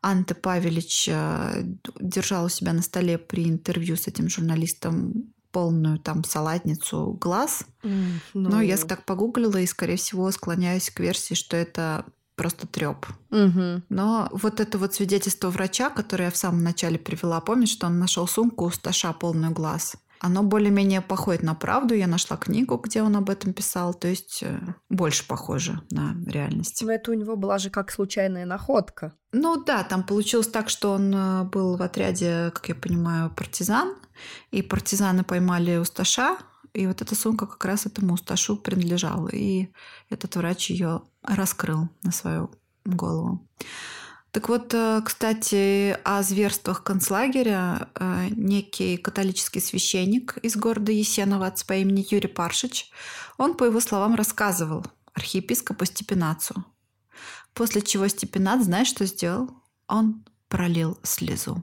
S1: Анта Павелич э, держал у себя на столе при интервью с этим журналистом полную там салатницу глаз. Mm, ну... Но я так погуглила и, скорее всего, склоняюсь к версии, что это просто треп.
S2: Угу.
S1: Но вот это вот свидетельство врача, которое я в самом начале привела, помнишь, что он нашел сумку у Сташа полную глаз? Оно более-менее походит на правду. Я нашла книгу, где он об этом писал. То есть э, больше похоже на реальность.
S2: Но это у него была же как случайная находка.
S1: Ну да, там получилось так, что он э, был в отряде, как я понимаю, партизан. И партизаны поймали усташа. И вот эта сумка как раз этому усташу принадлежала. И этот врач ее раскрыл на свою голову. Так вот, э, кстати, о зверствах концлагеря э, некий католический священник из города Есеновац по имени Юрий Паршич, он, по его словам, рассказывал архиепископу Степенацу. После чего Степенац, знаешь, что сделал? Он пролил слезу.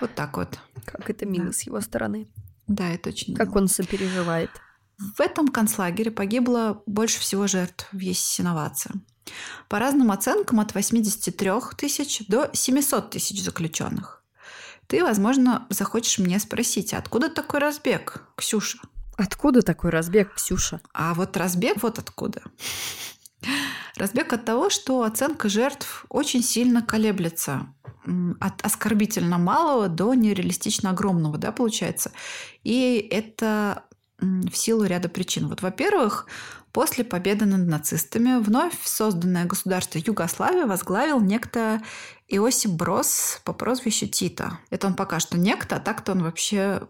S1: Вот так вот.
S2: Как это мило да. с его стороны.
S1: Да, это очень
S2: Как
S1: мило.
S2: он сопереживает.
S1: В этом концлагере погибло больше всего жертв в Есиноваце. По разным оценкам от 83 тысяч до 700 тысяч заключенных. Ты, возможно, захочешь меня спросить, откуда такой разбег, Ксюша?
S2: Откуда такой разбег, Ксюша?
S1: А вот разбег вот откуда. Разбег от того, что оценка жертв очень сильно колеблется от оскорбительно малого до нереалистично огромного, да, получается. И это в силу ряда причин. Вот, во-первых, после победы над нацистами вновь созданное государство Югославия возглавил некто Иосип Брос по прозвищу Тита. Это он пока что некто, а так-то он вообще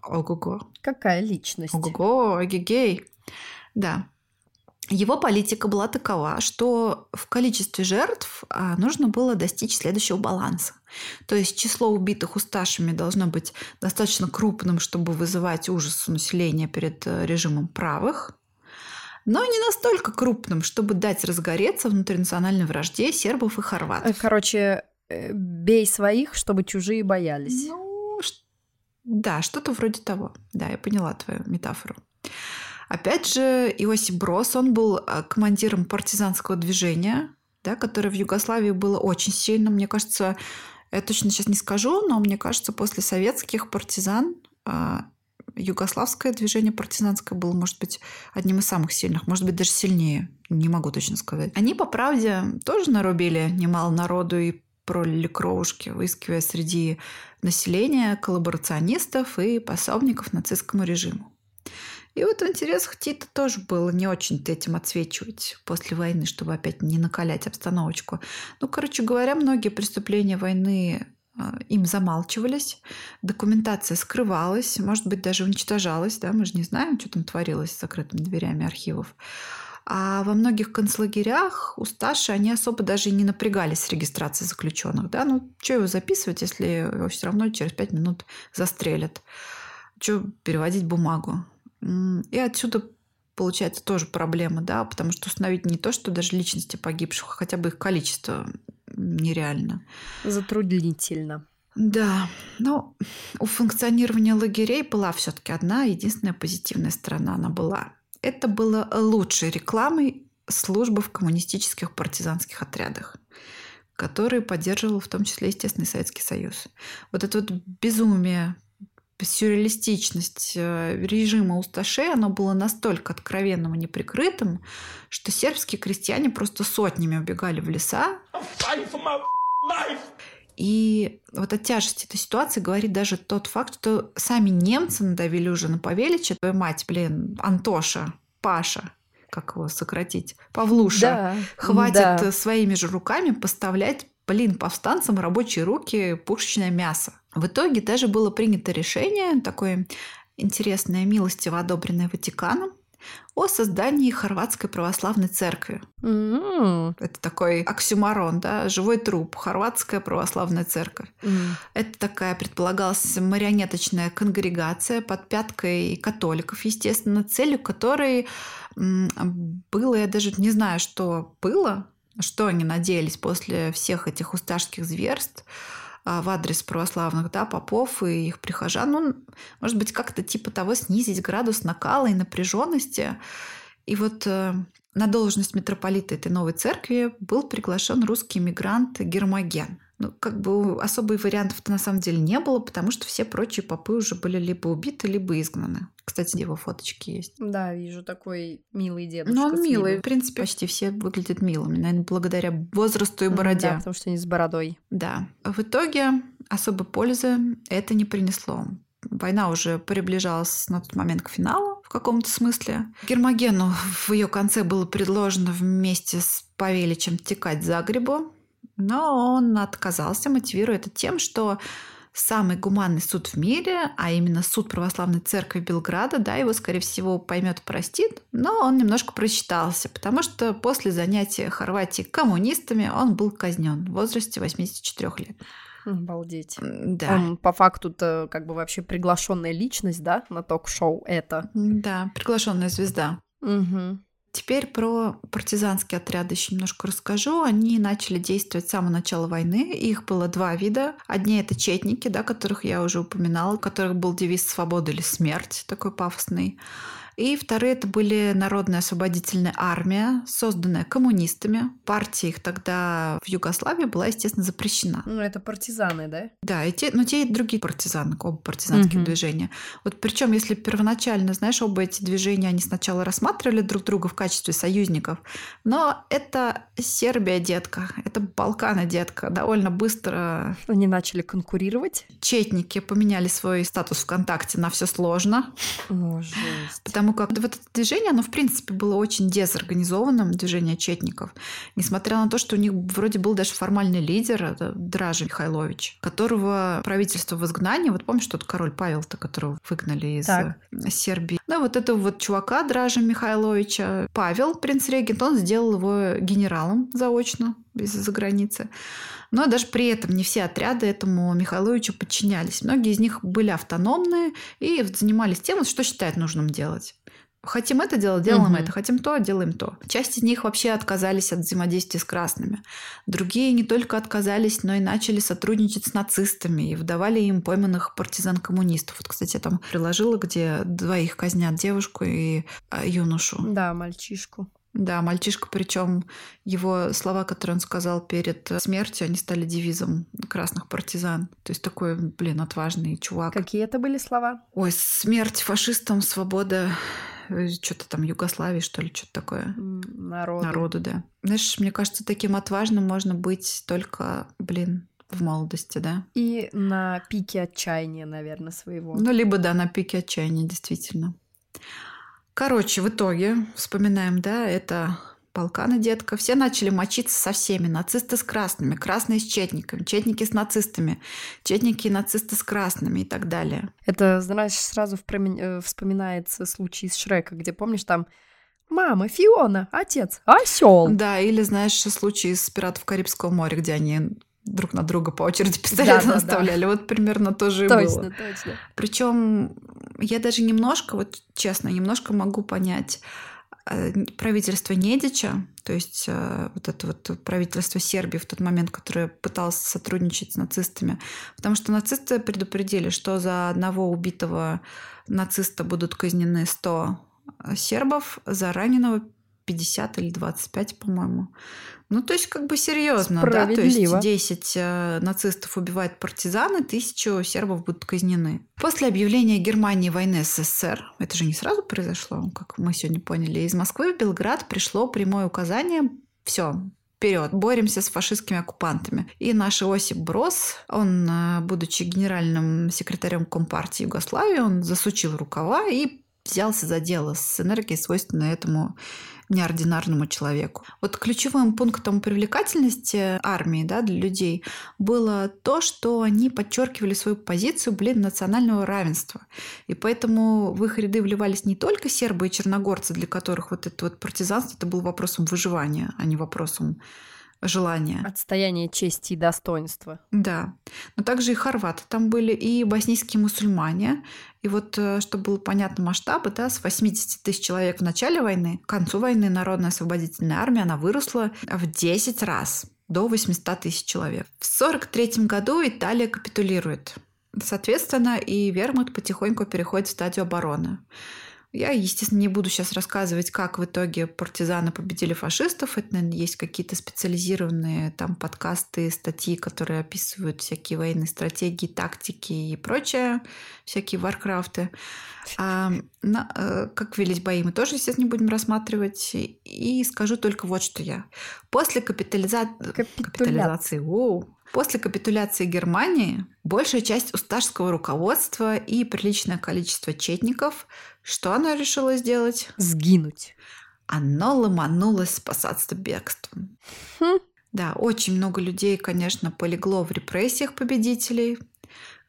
S1: ого-го.
S2: Какая личность.
S1: Ого-го, эгегей. Да. Его политика была такова, что в количестве жертв а, нужно было достичь следующего баланса. То есть число убитых усташами должно быть достаточно крупным, чтобы вызывать ужас у населения перед э, режимом правых, но не настолько крупным, чтобы дать разгореться внутринациональной вражде сербов и хорватов.
S2: Э, короче, э, бей своих, чтобы чужие боялись.
S1: Ну, да, что-то вроде того. Да, я поняла твою метафору. Опять же, Иосиф Брос, он был э, командиром партизанского движения, да, которое в Югославии было очень сильно. Мне кажется, я точно сейчас не скажу, но мне кажется, после советских партизан югославское движение партизанское было, может быть, одним из самых сильных, может быть, даже сильнее, не могу точно сказать. Они, по правде, тоже нарубили немало народу и пролили кровушки, выискивая среди населения коллаборационистов и пособников нацистскому режиму. И вот в интересах Тита тоже было не очень-то этим отсвечивать после войны, чтобы опять не накалять обстановочку. Ну, короче говоря, многие преступления войны им замалчивались, документация скрывалась, может быть, даже уничтожалась, да, мы же не знаем, что там творилось с закрытыми дверями архивов. А во многих концлагерях у Сташи они особо даже не напрягались с регистрацией заключенных. Да? Ну, что его записывать, если его все равно через пять минут застрелят? Что переводить бумагу? И отсюда получается тоже проблема, да, потому что установить не то, что даже личности погибших, а хотя бы их количество нереально.
S2: Затруднительно.
S1: Да, но у функционирования лагерей была все-таки одна единственная позитивная сторона, она была. Это было лучшей рекламой службы в коммунистических партизанских отрядах, которые поддерживал в том числе, естественно, Советский Союз. Вот это вот безумие сюрреалистичность э, режима Усташе, оно было настолько откровенным и неприкрытым, что сербские крестьяне просто сотнями убегали в леса. И вот о тяжести этой ситуации говорит даже тот факт, что сами немцы надавили уже на Павелича, твою мать, блин, Антоша, Паша, как его сократить, Павлуша, да, хватит да. своими же руками поставлять блин, повстанцам рабочие руки, пушечное мясо. В итоге даже было принято решение, такое интересное, милостиво одобренное Ватиканом, о создании хорватской православной церкви.
S2: Mm-hmm.
S1: Это такой оксюмарон, да, живой труп, хорватская православная церковь.
S2: Mm.
S1: Это такая предполагалась марионеточная конгрегация под пяткой католиков, естественно, целью которой было, я даже не знаю, что было, что они надеялись после всех этих усташских зверств а, в адрес православных да, попов и их прихожан. Ну, может быть, как-то типа того снизить градус накала и напряженности. И вот э, на должность митрополита этой новой церкви был приглашен русский мигрант Гермоген. Ну, как бы особых вариантов-то на самом деле не было, потому что все прочие попы уже были либо убиты, либо изгнаны. Кстати, его фоточки есть.
S2: Да, вижу такой милый дедушка.
S1: Ну, он милый. В принципе, почти все выглядят милыми. Наверное, благодаря возрасту и бороде.
S2: Да, потому что они с бородой.
S1: Да. В итоге особой пользы это не принесло. Война уже приближалась на тот момент к финалу в каком-то смысле. Гермогену в ее конце было предложено вместе с Павеличем текать за грибу, но он отказался, мотивируя это тем, что самый гуманный суд в мире, а именно суд православной церкви Белграда, да, его, скорее всего, поймет и простит, но он немножко просчитался, потому что после занятия Хорватии коммунистами он был казнен в возрасте 84 лет.
S2: Обалдеть.
S1: Да.
S2: Он по факту-то как бы вообще приглашенная личность, да, на ток-шоу это.
S1: Да, приглашенная звезда.
S2: Угу.
S1: Теперь про партизанские отряды еще немножко расскажу. Они начали действовать с самого начала войны. Их было два вида. Одни это четники, да, которых я уже упоминала, у которых был девиз «Свобода или смерть», такой пафосный. И вторые это были Народная освободительная армия, созданная коммунистами. Партия их тогда в Югославии была, естественно, запрещена.
S2: Ну, это партизаны, да?
S1: Да, и те, но те и другие партизаны, оба партизанских
S2: Мгм.
S1: движения. Вот причем, если первоначально, знаешь, оба эти движения, они сначала рассматривали друг друга в качестве союзников, но это Сербия, детка, это Балканы, детка. Довольно быстро
S2: Они начали конкурировать.
S1: четники поменяли свой статус ВКонтакте на все сложно,
S2: О, жесть.
S1: потому как вот это движение, оно в принципе было очень дезорганизованным, движение четников, несмотря на то, что у них вроде был даже формальный лидер, это Дражи Михайлович, которого правительство в изгнании, вот помнишь тот король Павел-то, которого выгнали из
S2: Так.
S1: э, Сербии. Ну, вот этого вот чувака Дражи Михайловича, Павел, принц-регент, он сделал его генералом заочно из-за границы. Но даже при этом не все отряды этому Михайловичу подчинялись. Многие из них были автономные и занимались тем, что считают нужным делать. Хотим это делать, делаем
S2: Мгм.
S1: это. Хотим то, делаем то. Часть из них вообще отказались от взаимодействия с красными. Другие не только отказались, но и начали сотрудничать с нацистами и выдавали им пойманных партизан-коммунистов. Вот, кстати, я там приложила, где двоих казнят девушку и а, юношу.
S2: Да, мальчишку.
S1: Да, мальчишка, причем его слова, которые он сказал перед смертью, они стали девизом красных партизан. То есть такой, блин, отважный чувак.
S2: Какие это были слова?
S1: Ой, смерть фашистам, свобода, что-то там Югославии, что ли, что-то такое.
S2: Народу.
S1: Народу, да. Знаешь, мне кажется, таким отважным можно быть только, блин, в молодости, да?
S2: И на пике отчаяния, наверное, своего.
S1: Ну, либо, да, на пике отчаяния, действительно. Короче, в итоге, вспоминаем, да, это Балканы, детка. Все начали мочиться со всеми. Нацисты с красными, красные с четниками, четники с нацистами, четники и нацисты с красными и так далее.
S2: Это, знаешь, сразу э, вспоминается случай из Шрека, где, помнишь, там Мама, Фиона, отец, осел.
S1: Да, или, знаешь, случай из «Пиратов Карибского моря», где они друг на друга по очереди пистолеты
S2: Да-да-да.
S1: наставляли. Вот примерно то же и
S2: Точно,
S1: было.
S2: точно.
S1: Причем я даже немножко, вот честно, немножко могу понять э, правительство Недича, то есть э, вот это вот правительство Сербии в тот момент, которое пыталось сотрудничать с нацистами, потому что нацисты предупредили, что за одного убитого нациста будут казнены 100 сербов, за раненого 50 или 25, по-моему. Ну, то есть, как бы серьезно, да? То есть 10 э, нацистов убивают партизаны, тысячу сербов будут казнены. После объявления Германии войны СССР, это же не сразу произошло, как мы сегодня поняли, из Москвы в Белград пришло прямое указание все, вперед, боремся с фашистскими оккупантами. И наш Иосип Брос, он, э, будучи генеральным секретарем Компартии Югославии, он засучил рукава и взялся за дело с энергией, свойственной этому неординарному человеку. Вот ключевым пунктом привлекательности армии да, для людей было то, что они подчеркивали свою позицию, блин, национального равенства. И поэтому в их ряды вливались не только сербы и черногорцы, для которых вот это вот партизанство это был вопросом выживания, а не вопросом желания.
S2: Отстояние чести и достоинства.
S1: Да. Но также и хорваты там были, и боснийские мусульмане. И вот, э, чтобы было понятно масштабы, да, с 80 тысяч человек в начале войны, к концу войны Народная освободительная армия, она выросла в 10 раз до 800 тысяч человек. В 1943 году Италия капитулирует. Соответственно, и вермут потихоньку переходит в стадию обороны. Я, естественно, не буду сейчас рассказывать, как в итоге партизаны победили фашистов. Это, наверное, есть какие-то специализированные там подкасты, статьи, которые описывают всякие военные стратегии, тактики и прочее, всякие варкрафты. А, на- э, как велись бои, мы тоже, естественно, не будем рассматривать. И скажу только вот что я. После капитализа- капитализации, воу, После капитуляции Германии большая часть усташского руководства и приличное количество четников, что она решила сделать?
S2: Сгинуть.
S1: Оно ломанулось спасаться бегством.
S2: Хм.
S1: Да, очень много людей, конечно, полегло в репрессиях победителей.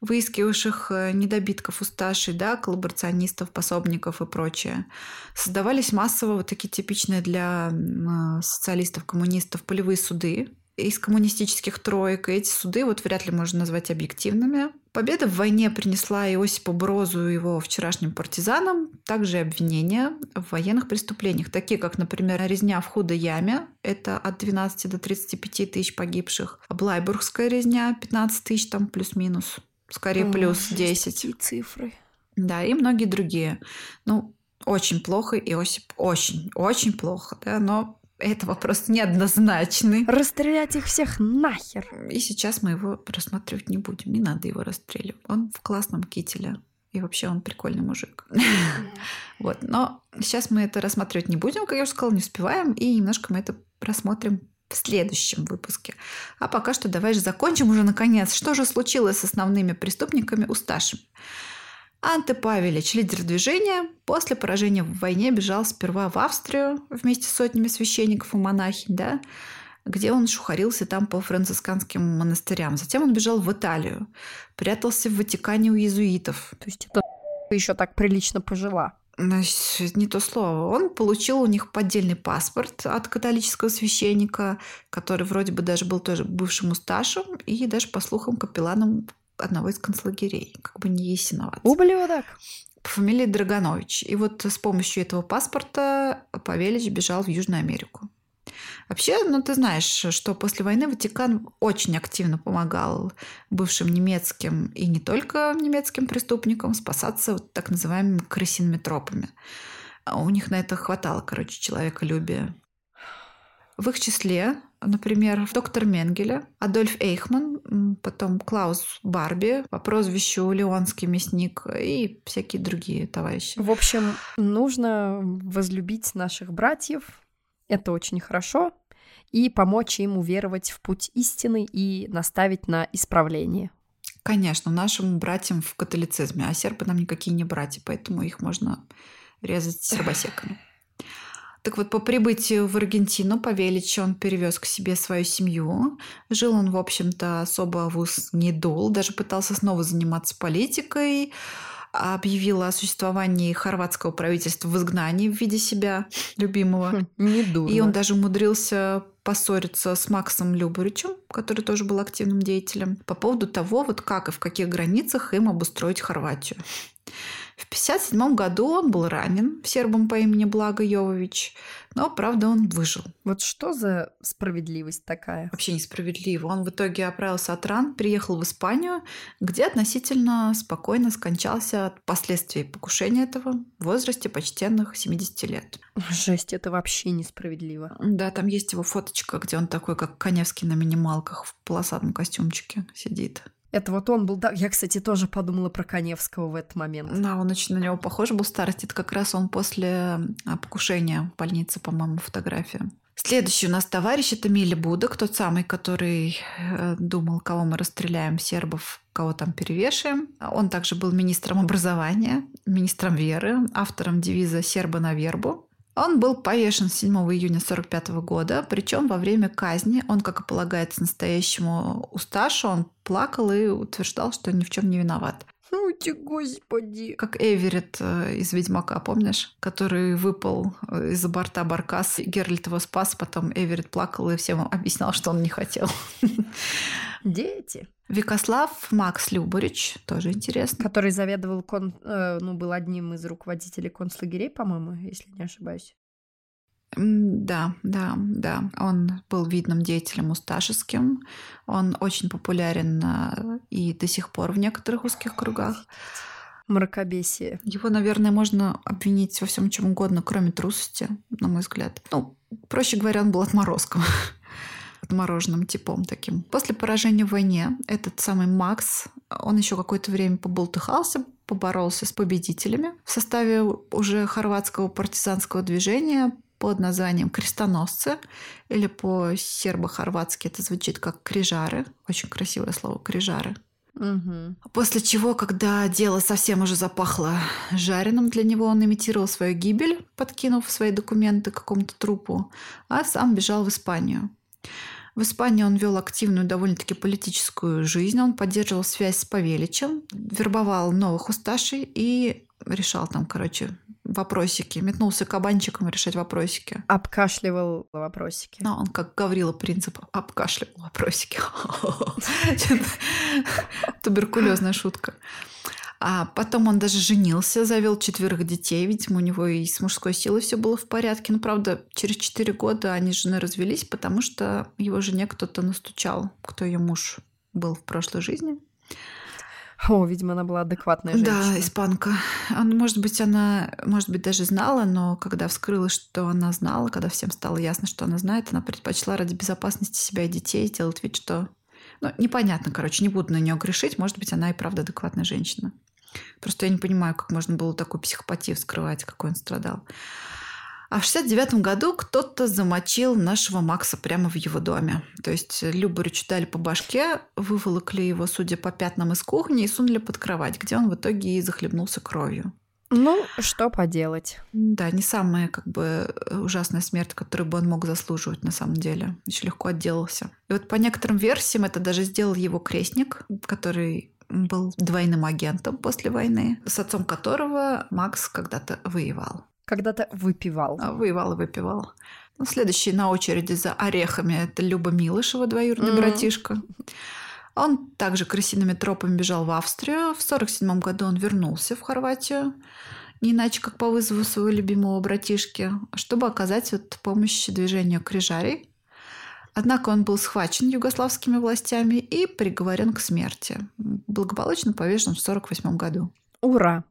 S1: выискивавших э, недобитков усташей, да, коллаборационистов, пособников и прочее. Создавались массово вот такие типичные для э, социалистов, коммунистов полевые суды, из коммунистических троек. И эти суды вот вряд ли можно назвать объективными. Победа в войне принесла Иосипу Брозу и его вчерашним партизанам также обвинения в военных преступлениях, такие как, например, резня в Худой яме, это от 12 до 35 тысяч погибших, Блайбургская резня 15 тысяч там плюс-минус, скорее О, плюс 10.
S2: Такие цифры.
S1: Да, и многие другие. Ну, очень плохо, Иосип, очень, очень плохо, да, но это вопрос неоднозначный.
S2: Расстрелять их всех нахер.
S1: И сейчас мы его рассматривать не будем. Не надо его расстреливать. Он в классном кителе. И вообще он прикольный мужик. Вот. Но сейчас мы это рассматривать не будем, как я уже сказала, не успеваем. И немножко мы это рассмотрим в следующем выпуске. А пока что давай же закончим уже наконец. Что же случилось с основными преступниками Усташем? Анте Павелич, лидер движения, после поражения в войне бежал сперва в Австрию вместе с сотнями священников и монахинь, да, где он шухарился там по францисканским монастырям. Затем он бежал в Италию, прятался в Ватикане у иезуитов.
S2: То есть это еще так прилично пожила.
S1: Значит, не то слово. Он получил у них поддельный паспорт от католического священника, который вроде бы даже был тоже бывшим усташем и даже, по слухам, капелланом одного из концлагерей, как бы не есть виноват.
S2: Ублюдок!
S1: По фамилии Драганович. И вот с помощью этого паспорта Павелич бежал в Южную Америку. Вообще, ну ты знаешь, что после войны Ватикан очень активно помогал бывшим немецким и не только немецким преступникам спасаться вот так называемыми крысиными тропами. А у них на это хватало, короче, человеколюбия. В их числе Например, доктор Менгеля, Адольф Эйхман, потом Клаус Барби по прозвищу Леонский мясник и всякие другие товарищи.
S2: В общем, нужно возлюбить наших братьев. Это очень хорошо. И помочь им уверовать в путь истины и наставить на исправление.
S1: Конечно, нашим братьям в католицизме, а сербы нам никакие не братья, поэтому их можно резать сербосеками. Так вот, по прибытию в Аргентину Павелич он перевез к себе свою семью. Жил он, в общем-то, особо в ус не дул, даже пытался снова заниматься политикой объявил о существовании хорватского правительства в изгнании в виде себя любимого. Хм,
S2: не дурно.
S1: И он даже умудрился поссориться с Максом Люборичем, который тоже был активным деятелем, по поводу того, вот как и в каких границах им обустроить Хорватию. В 1957 году он был ранен сербом по имени Благо Йовович, но, правда, он выжил.
S2: Вот что за справедливость такая?
S1: Вообще несправедливо. Он в итоге оправился от ран, приехал в Испанию, где относительно спокойно скончался от последствий покушения этого в возрасте почтенных 70 лет.
S2: Жесть, это вообще несправедливо.
S1: Да, там есть его фоточка, где он такой, как Коневский на минималках в полосатом костюмчике сидит.
S2: Это вот он был, да, я, кстати, тоже подумала про Коневского в этот момент.
S1: Да, он очень на него похож был в старости. Это как раз он после а, покушения в больнице, по-моему, фотография. Следующий у нас товарищ это Мили Будок, тот самый, который э, думал, кого мы расстреляем, сербов, кого там перевешаем. Он также был министром образования, министром веры, автором девиза «Серба на вербу». Он был повешен 7 июня 1945 года, причем во время казни он, как и полагается настоящему Усташу, он плакал и утверждал, что ни в чем не виноват.
S2: Ути, господи.
S1: Как Эверет э, из «Ведьмака», помнишь? Который выпал э, из-за борта Баркас. Геральт его спас, потом Эверет плакал и всем объяснял, что он не хотел.
S2: Дети.
S1: Викослав Макс Люборич, тоже интересно.
S2: Который заведовал, кон... э, ну, был одним из руководителей концлагерей, по-моему, если не ошибаюсь.
S1: Да, да, да. Он был видным деятелем усташеским. Он очень популярен э, и до сих пор в некоторых узких кругах.
S2: Мракобесие.
S1: Его, наверное, можно обвинить во всем чем угодно, кроме трусости, на мой взгляд. Ну, проще говоря, он был отморозком отмороженным типом таким. После поражения в войне этот самый Макс, он еще какое-то время поболтыхался, поборолся с победителями в составе уже хорватского партизанского движения под названием «крестоносцы» или по-сербо-хорватски это звучит как «крижары». Очень красивое слово «крижары».
S2: Угу.
S1: После чего, когда дело совсем уже запахло жареным для него, он имитировал свою гибель, подкинув свои документы какому-то трупу, а сам бежал в Испанию. В Испании он вел активную довольно-таки политическую жизнь. Он поддерживал связь с Павеличем, вербовал новых усташей и решал там, короче, вопросики. Метнулся кабанчиком решать вопросики.
S2: Обкашливал вопросики.
S1: Ну, он как Гаврила Принцип обкашливал вопросики. Туберкулезная шутка. А потом он даже женился, завел четверых детей. Видимо, у него и с мужской силой все было в порядке. Но, правда, через четыре года они с женой развелись, потому что его жене кто-то настучал, кто ее муж был в прошлой жизни.
S2: О, видимо, она была адекватная женщина.
S1: Да, испанка. Он, может быть, она, может быть, даже знала, но когда вскрылось, что она знала, когда всем стало ясно, что она знает, она предпочла ради безопасности себя и детей сделать вид, что... Ну, непонятно, короче, не буду на нее грешить. Может быть, она и правда адекватная женщина. Просто я не понимаю, как можно было такую психопатию скрывать, какой он страдал. А в 69 году кто-то замочил нашего Макса прямо в его доме. То есть Любарю дали по башке, выволокли его, судя по пятнам, из кухни и сунули под кровать, где он в итоге и захлебнулся кровью.
S2: Ну, что поделать.
S1: Да, не самая как бы ужасная смерть, которую бы он мог заслуживать на самом деле. Еще легко отделался. И вот по некоторым версиям это даже сделал его крестник, который был двойным агентом после войны, с отцом которого Макс когда-то воевал.
S2: Когда-то выпивал.
S1: А, воевал и выпивал. Ну, следующий на очереди за орехами – это Люба Милышева, двоюродный mm-hmm. братишка. Он также крысиными тропами бежал в Австрию. В 1947 году он вернулся в Хорватию, не иначе как по вызову своего любимого братишки, чтобы оказать вот помощь движению крижарей. Однако он был схвачен югославскими властями и приговорен к смерти. Благополучно повешен в 1948 году.
S2: Ура!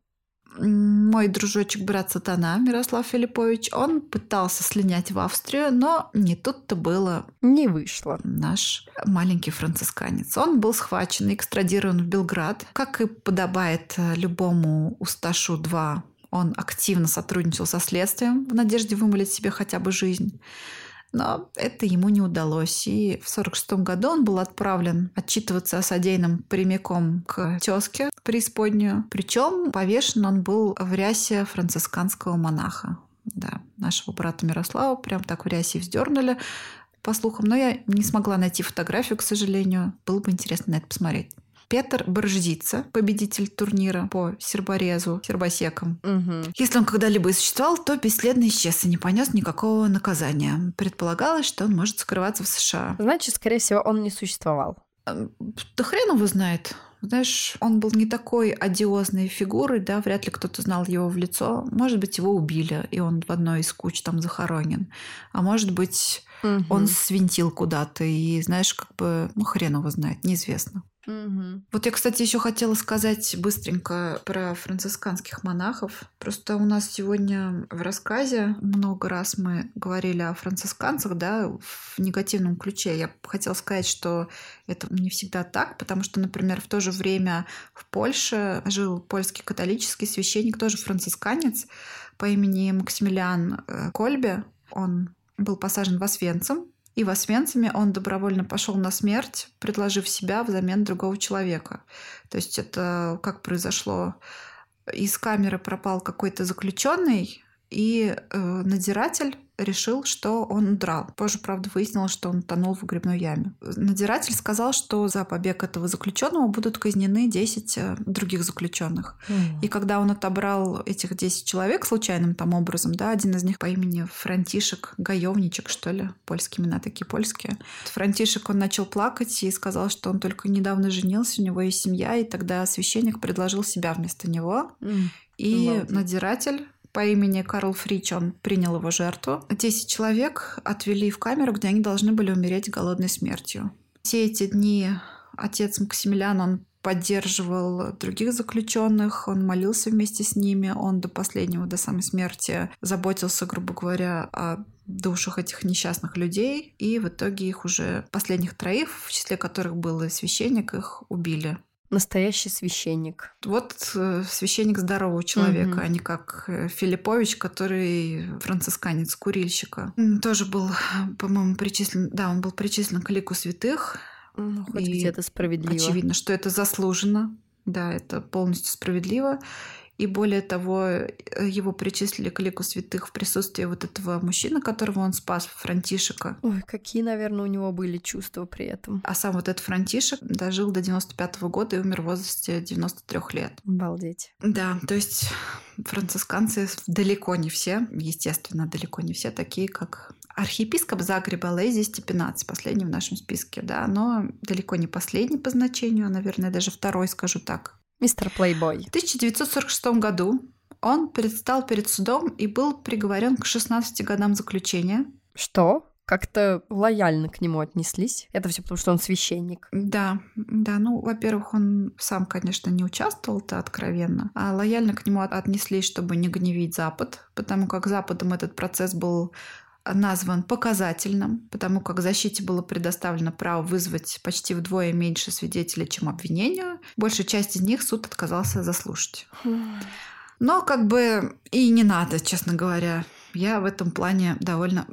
S1: Мой дружочек брат Сатана Мирослав Филиппович, он пытался слинять в Австрию, но не тут-то было.
S2: Не вышло.
S1: Наш маленький францисканец. Он был схвачен и экстрадирован в Белград. Как и подобает любому Усташу-2, он активно сотрудничал со следствием в надежде вымолить себе хотя бы жизнь. Но это ему не удалось. И в 1946 году он был отправлен отчитываться о содеянном прямиком к тезке преисподнюю. Причем повешен он был в рясе францисканского монаха. Да, нашего брата Мирослава прям так в рясе вздернули по слухам, но я не смогла найти фотографию, к сожалению. Было бы интересно на это посмотреть. Петр Борждица, победитель турнира по серборезу, сербосекам.
S2: Угу.
S1: Если он когда-либо и существовал, то бесследно исчез и не понес никакого наказания. Предполагалось, что он может скрываться в США.
S2: Значит, скорее всего, он не существовал.
S1: Да хрен его знает. Знаешь, он был не такой одиозной фигурой, да, вряд ли кто-то знал его в лицо. Может быть, его убили, и он в одной из куч там захоронен. А может быть, угу. он свинтил куда-то, и, знаешь, как бы, ну, хрен его знает, неизвестно.
S2: Угу.
S1: Вот я, кстати, еще хотела сказать быстренько про францисканских монахов. Просто у нас сегодня в рассказе много раз мы говорили о францисканцах, да, в негативном ключе. Я хотела сказать, что это не всегда так, потому что, например, в то же время в Польше жил польский католический священник, тоже францисканец, по имени Максимилиан э, Кольбе. Он был посажен в Освенцим, и в Освенциме он добровольно пошел на смерть, предложив себя взамен другого человека. То есть это как произошло? Из камеры пропал какой-то заключенный, и э, надзиратель решил, что он удрал. Позже, правда, выяснилось, что он тонул в грибной яме. Надзиратель сказал, что за побег этого заключенного будут казнены 10 э, других заключенных. Mm. И когда он отобрал этих 10 человек случайным там образом, да, один из них по имени Франтишек Гаевничек, что ли, польские имена такие польские. Франтишек, он начал плакать и сказал, что он только недавно женился, у него есть семья, и тогда священник предложил себя вместо него.
S2: Mm.
S1: И Молодец. надзиратель по имени Карл Фрич, он принял его жертву. Десять человек отвели в камеру, где они должны были умереть голодной смертью. Все эти дни отец Максимилиан, он поддерживал других заключенных, он молился вместе с ними, он до последнего, до самой смерти заботился, грубо говоря, о душах этих несчастных людей, и в итоге их уже последних троих, в числе которых был и священник, их убили
S2: Настоящий священник.
S1: Вот э, священник здорового человека, угу. а не как э, Филиппович, который францисканец, курильщика. Тоже был, по-моему, причислен... Да, он был причислен к лику святых.
S2: Ну, хоть где-то справедливо.
S1: Очевидно, что это заслужено. Да, это полностью справедливо. И более того, э, его причислили к лику святых в присутствии вот этого мужчины, которого он спас, Франтишека.
S2: Ой, какие, наверное, у него были чувства при этом.
S1: А сам вот этот Франтишек дожил до 95 -го года и умер в возрасте 93 лет.
S2: Обалдеть.
S1: Да, то есть францисканцы далеко не все, естественно, далеко не все такие, как архиепископ Загреба Лейзи Степенац, последний в нашем списке, да, но далеко не последний по значению, а, наверное, даже второй, скажу так.
S2: Мистер Плейбой.
S1: В 1946 году он предстал перед судом и был приговорен к 16 годам заключения.
S2: Что? Как-то лояльно к нему отнеслись. Это все потому, что он священник.
S1: Да, да. Ну, во-первых, он сам, конечно, не участвовал-то откровенно, а лояльно к нему отнеслись, чтобы не гневить Запад, потому как Западом этот процесс был назван показательным, потому как защите было предоставлено право вызвать почти вдвое меньше свидетелей, чем обвинению. Большая часть из них суд отказался заслушать. Но как бы и не надо, честно говоря. Я в этом плане довольно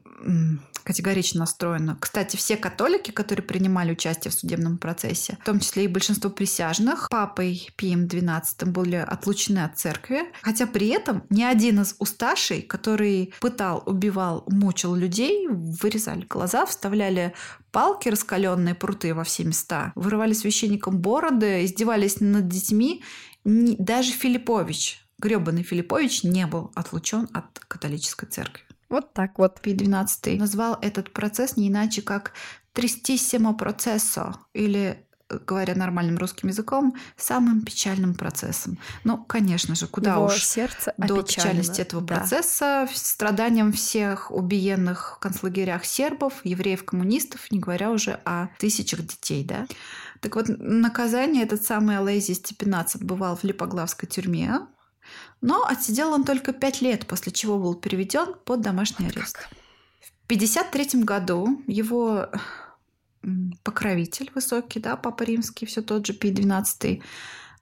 S1: категорично настроена. Кстати, все католики, которые принимали участие в судебном процессе, в том числе и большинство присяжных, папой Пием XII были отлучены от церкви, хотя при этом ни один из усташей, который пытал, убивал, мучил людей, вырезали глаза, вставляли палки, раскаленные пруты во все места, вырывали священникам бороды, издевались над детьми. Даже Филиппович, гребаный Филиппович, не был отлучен от католической церкви.
S2: Вот так вот.
S1: Пий XII назвал этот процесс не иначе как «тристиссимо процессо» или говоря нормальным русским языком, самым печальным процессом. Ну, конечно же, куда
S2: Его
S1: уж
S2: сердце
S1: до
S2: опечалено.
S1: печальности этого
S2: Да.
S1: процесса, страданиям всех убиенных в концлагерях сербов, евреев, коммунистов, не говоря уже о тысячах детей, да. Так вот, наказание этот самый Алейзи Степенац отбывал в Липоглавской тюрьме, но отсидел он только пять лет, после чего был переведен под домашний арест.
S2: Как?
S1: В 1953 году его покровитель высокий, да, Папа Римский, все тот же Пий XII,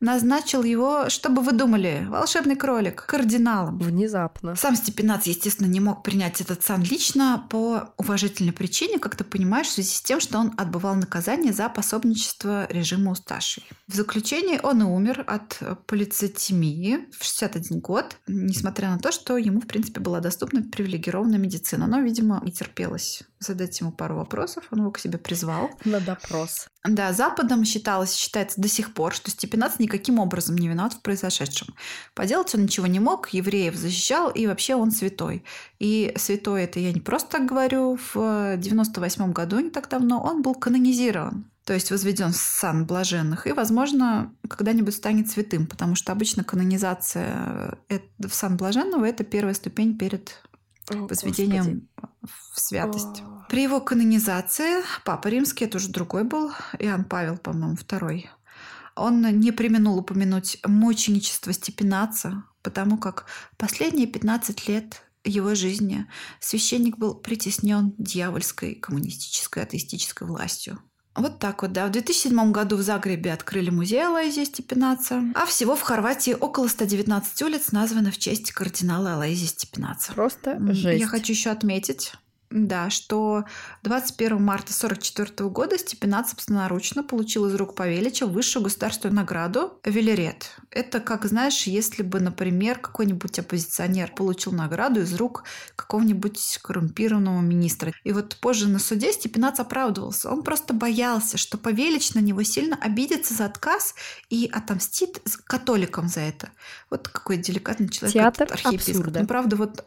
S1: назначил его, чтобы вы думали, волшебный кролик, кардиналом.
S2: Внезапно.
S1: Сам Степенац, естественно, не мог принять этот сан лично по уважительной причине, как ты понимаешь, в связи с тем, что он отбывал наказание за пособничество режиму Усташей. В заключении он и умер от полицетемии в 61 год, несмотря на то, что ему, в принципе, была доступна привилегированная медицина. Но, видимо, не терпелось задать ему пару вопросов, он его к себе призвал.
S2: На допрос.
S1: Да, Западом считалось, считается до сих пор, что Степенац никаким образом не виноват в произошедшем. Поделать он ничего не мог, евреев защищал, и вообще он святой. И святой это я не просто так говорю, в 98 году, не так давно, он был канонизирован. То есть возведен в сан блаженных, и, возможно, когда-нибудь станет святым, потому что обычно канонизация э, в сан блаженного – это первая ступень перед
S2: О,
S1: возведением в святость.
S2: Господи.
S1: При его канонизации Папа Римский, это уже другой был, Иоанн Павел, по-моему, второй, он не применул упомянуть мученичество Степенаца, потому как последние 15 лет его жизни священник был притеснен дьявольской коммунистической атеистической властью. Вот так вот, да. В 2007 году в Загребе открыли музей Алайзия Степенаца, а всего в Хорватии около 119 улиц названы в честь кардинала Алайзия Степенаца.
S2: Просто жесть.
S1: Я хочу еще отметить, да, что 21 марта 1944 года Степенац собственноручно получил из рук Павелича высшую государственную награду Велерет. Это, как знаешь, если бы, например, какой-нибудь оппозиционер получил награду из рук какого-нибудь коррумпированного министра. И вот позже на суде Степенац оправдывался. Он просто боялся, что Павелич на него сильно обидится за отказ и отомстит католикам за это. Вот какой деликатный человек
S2: Театр
S1: этот архиепископ.
S2: абсурда.
S1: Ну, правда, вот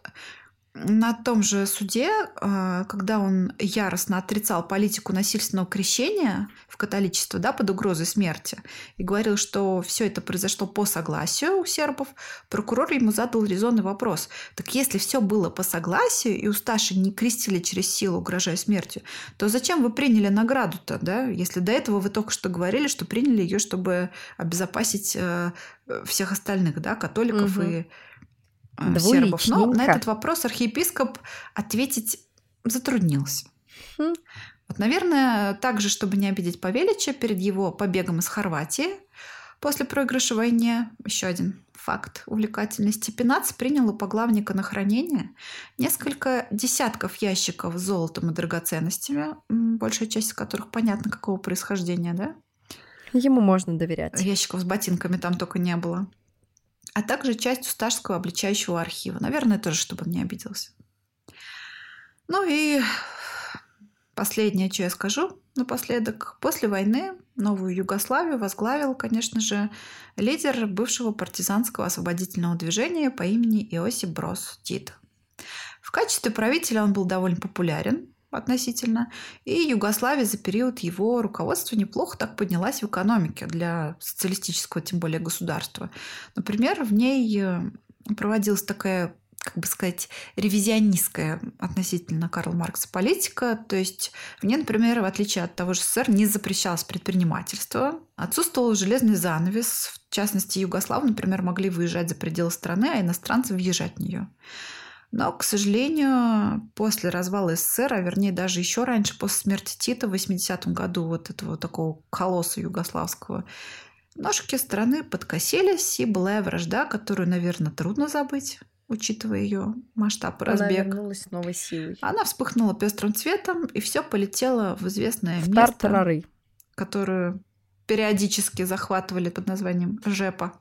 S1: на том же суде, э, когда он яростно отрицал политику насильственного крещения в католичество да, под угрозой смерти и говорил, что все это произошло по согласию у сербов, прокурор ему задал резонный вопрос. Так если все было по согласию и Усташи не крестили через силу, угрожая смертью, то зачем вы приняли награду-то, да? Если до этого вы только что говорили, что приняли ее, чтобы обезопасить э, всех остальных, да, католиков
S2: Мгм.
S1: и сербов. Но на этот вопрос архиепископ ответить затруднился.
S2: Хм.
S1: Вот, наверное, также, чтобы не обидеть Павелича, перед его побегом из Хорватии после проигрыша в войне, еще один факт увлекательный, Степенац принял у поглавника на хранение несколько десятков ящиков с золотом и драгоценностями, большая часть из которых понятно какого происхождения, да?
S2: Ему можно доверять.
S1: Ящиков с ботинками там только не было. А также часть Усташского обличающего архива. Наверное, тоже, чтобы он не обиделся. Ну и последнее, что я скажу напоследок. После войны новую Югославию возглавил, конечно же, лидер бывшего партизанского освободительного движения по имени Иосип Брос Тит. В качестве правителя он был довольно популярен относительно, и Югославия за период его руководства неплохо так поднялась в экономике для социалистического, тем более государства. Например, в ней э, проводилась такая как бы сказать, ревизионистская относительно Карла Маркса политика. То есть в ней, например, в отличие от того же СССР, не запрещалось предпринимательство. Отсутствовал железный занавес. В частности, Югославы, например, могли выезжать за пределы страны, а иностранцы въезжать в нее. Но, к сожалению, после развала СССР, а вернее даже еще раньше, после смерти Тита в 80-м году, вот этого такого колосса югославского, ножки страны подкосились, и была вражда, которую, наверное, трудно забыть учитывая ее масштаб и разбег.
S2: Она вернулась с новой силой.
S1: Она вспыхнула пестрым цветом, и все полетело в известное
S2: в
S1: место, которое периодически захватывали под названием Жепа.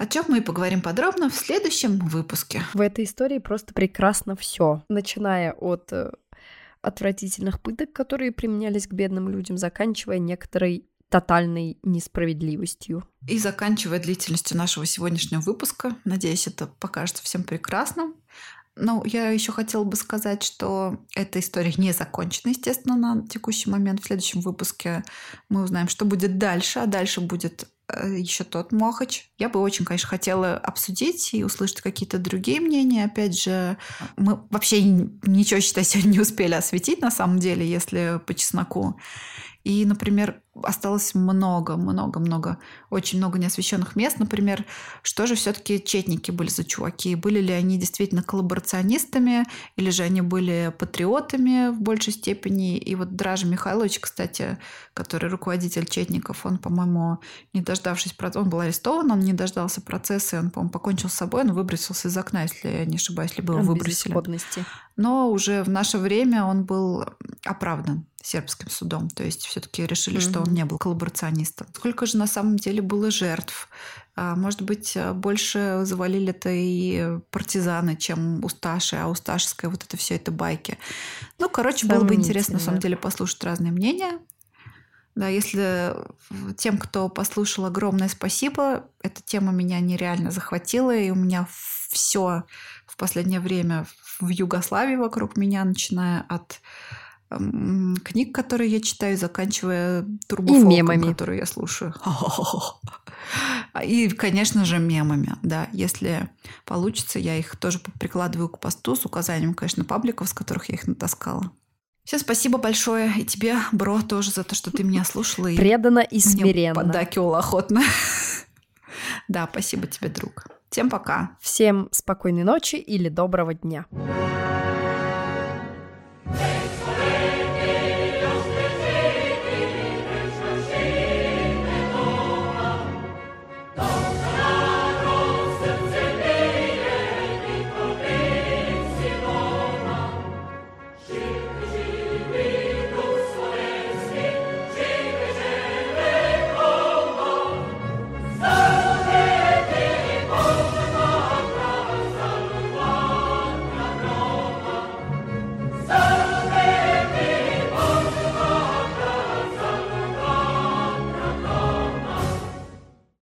S1: О чем мы и поговорим подробно в следующем выпуске.
S2: В этой истории просто прекрасно все, начиная от э, отвратительных пыток, которые применялись к бедным людям, заканчивая некоторой тотальной несправедливостью.
S1: И заканчивая длительностью нашего сегодняшнего выпуска, надеюсь, это покажется всем прекрасным. Ну, я еще хотела бы сказать, что эта история не закончена, естественно, на текущий момент. В следующем выпуске мы узнаем, что будет дальше, а дальше будет еще тот Мохач. Я бы очень, конечно, хотела обсудить и услышать какие-то другие мнения. Опять же, мы вообще ничего, считай, сегодня не успели осветить, на самом деле, если по чесноку. И, например, осталось много, много, много, очень много неосвещенных мест. Например, что же все-таки четники были за чуваки? Были ли они действительно коллаборационистами, или же они были патриотами в большей степени? И вот Дража Михайлович, кстати, который руководитель четников, он, по-моему, не дождавшись, он был арестован, он не дождался процесса, и он, по-моему, покончил с собой, он выбросился из окна, если я не ошибаюсь, либо его выбросили. Но уже в наше время он был оправдан сербским судом. То есть все-таки решили, mm-hmm. что он не был коллаборационистом. Сколько же на самом деле было жертв? А, может быть, больше завалили это и партизаны, чем Усташи, а Усташская вот это все это байки. Ну, короче, было бы интересно на самом деле послушать разные мнения. Да, если тем, кто послушал, огромное спасибо. Эта тема меня нереально захватила, и у меня все в последнее время в Югославии вокруг меня, начиная от книг, которые я читаю, заканчивая турбофолком, которую я слушаю. И, конечно же, мемами, да. Если получится, я их тоже прикладываю к посту с указанием, конечно, пабликов, с которых я их натаскала. Все, спасибо большое. И тебе, бро, тоже за то, что ты меня слушала.
S2: И Преданно и смиренно.
S1: поддакивала охотно. Да, спасибо тебе, друг. Всем пока.
S2: Всем спокойной ночи или доброго дня.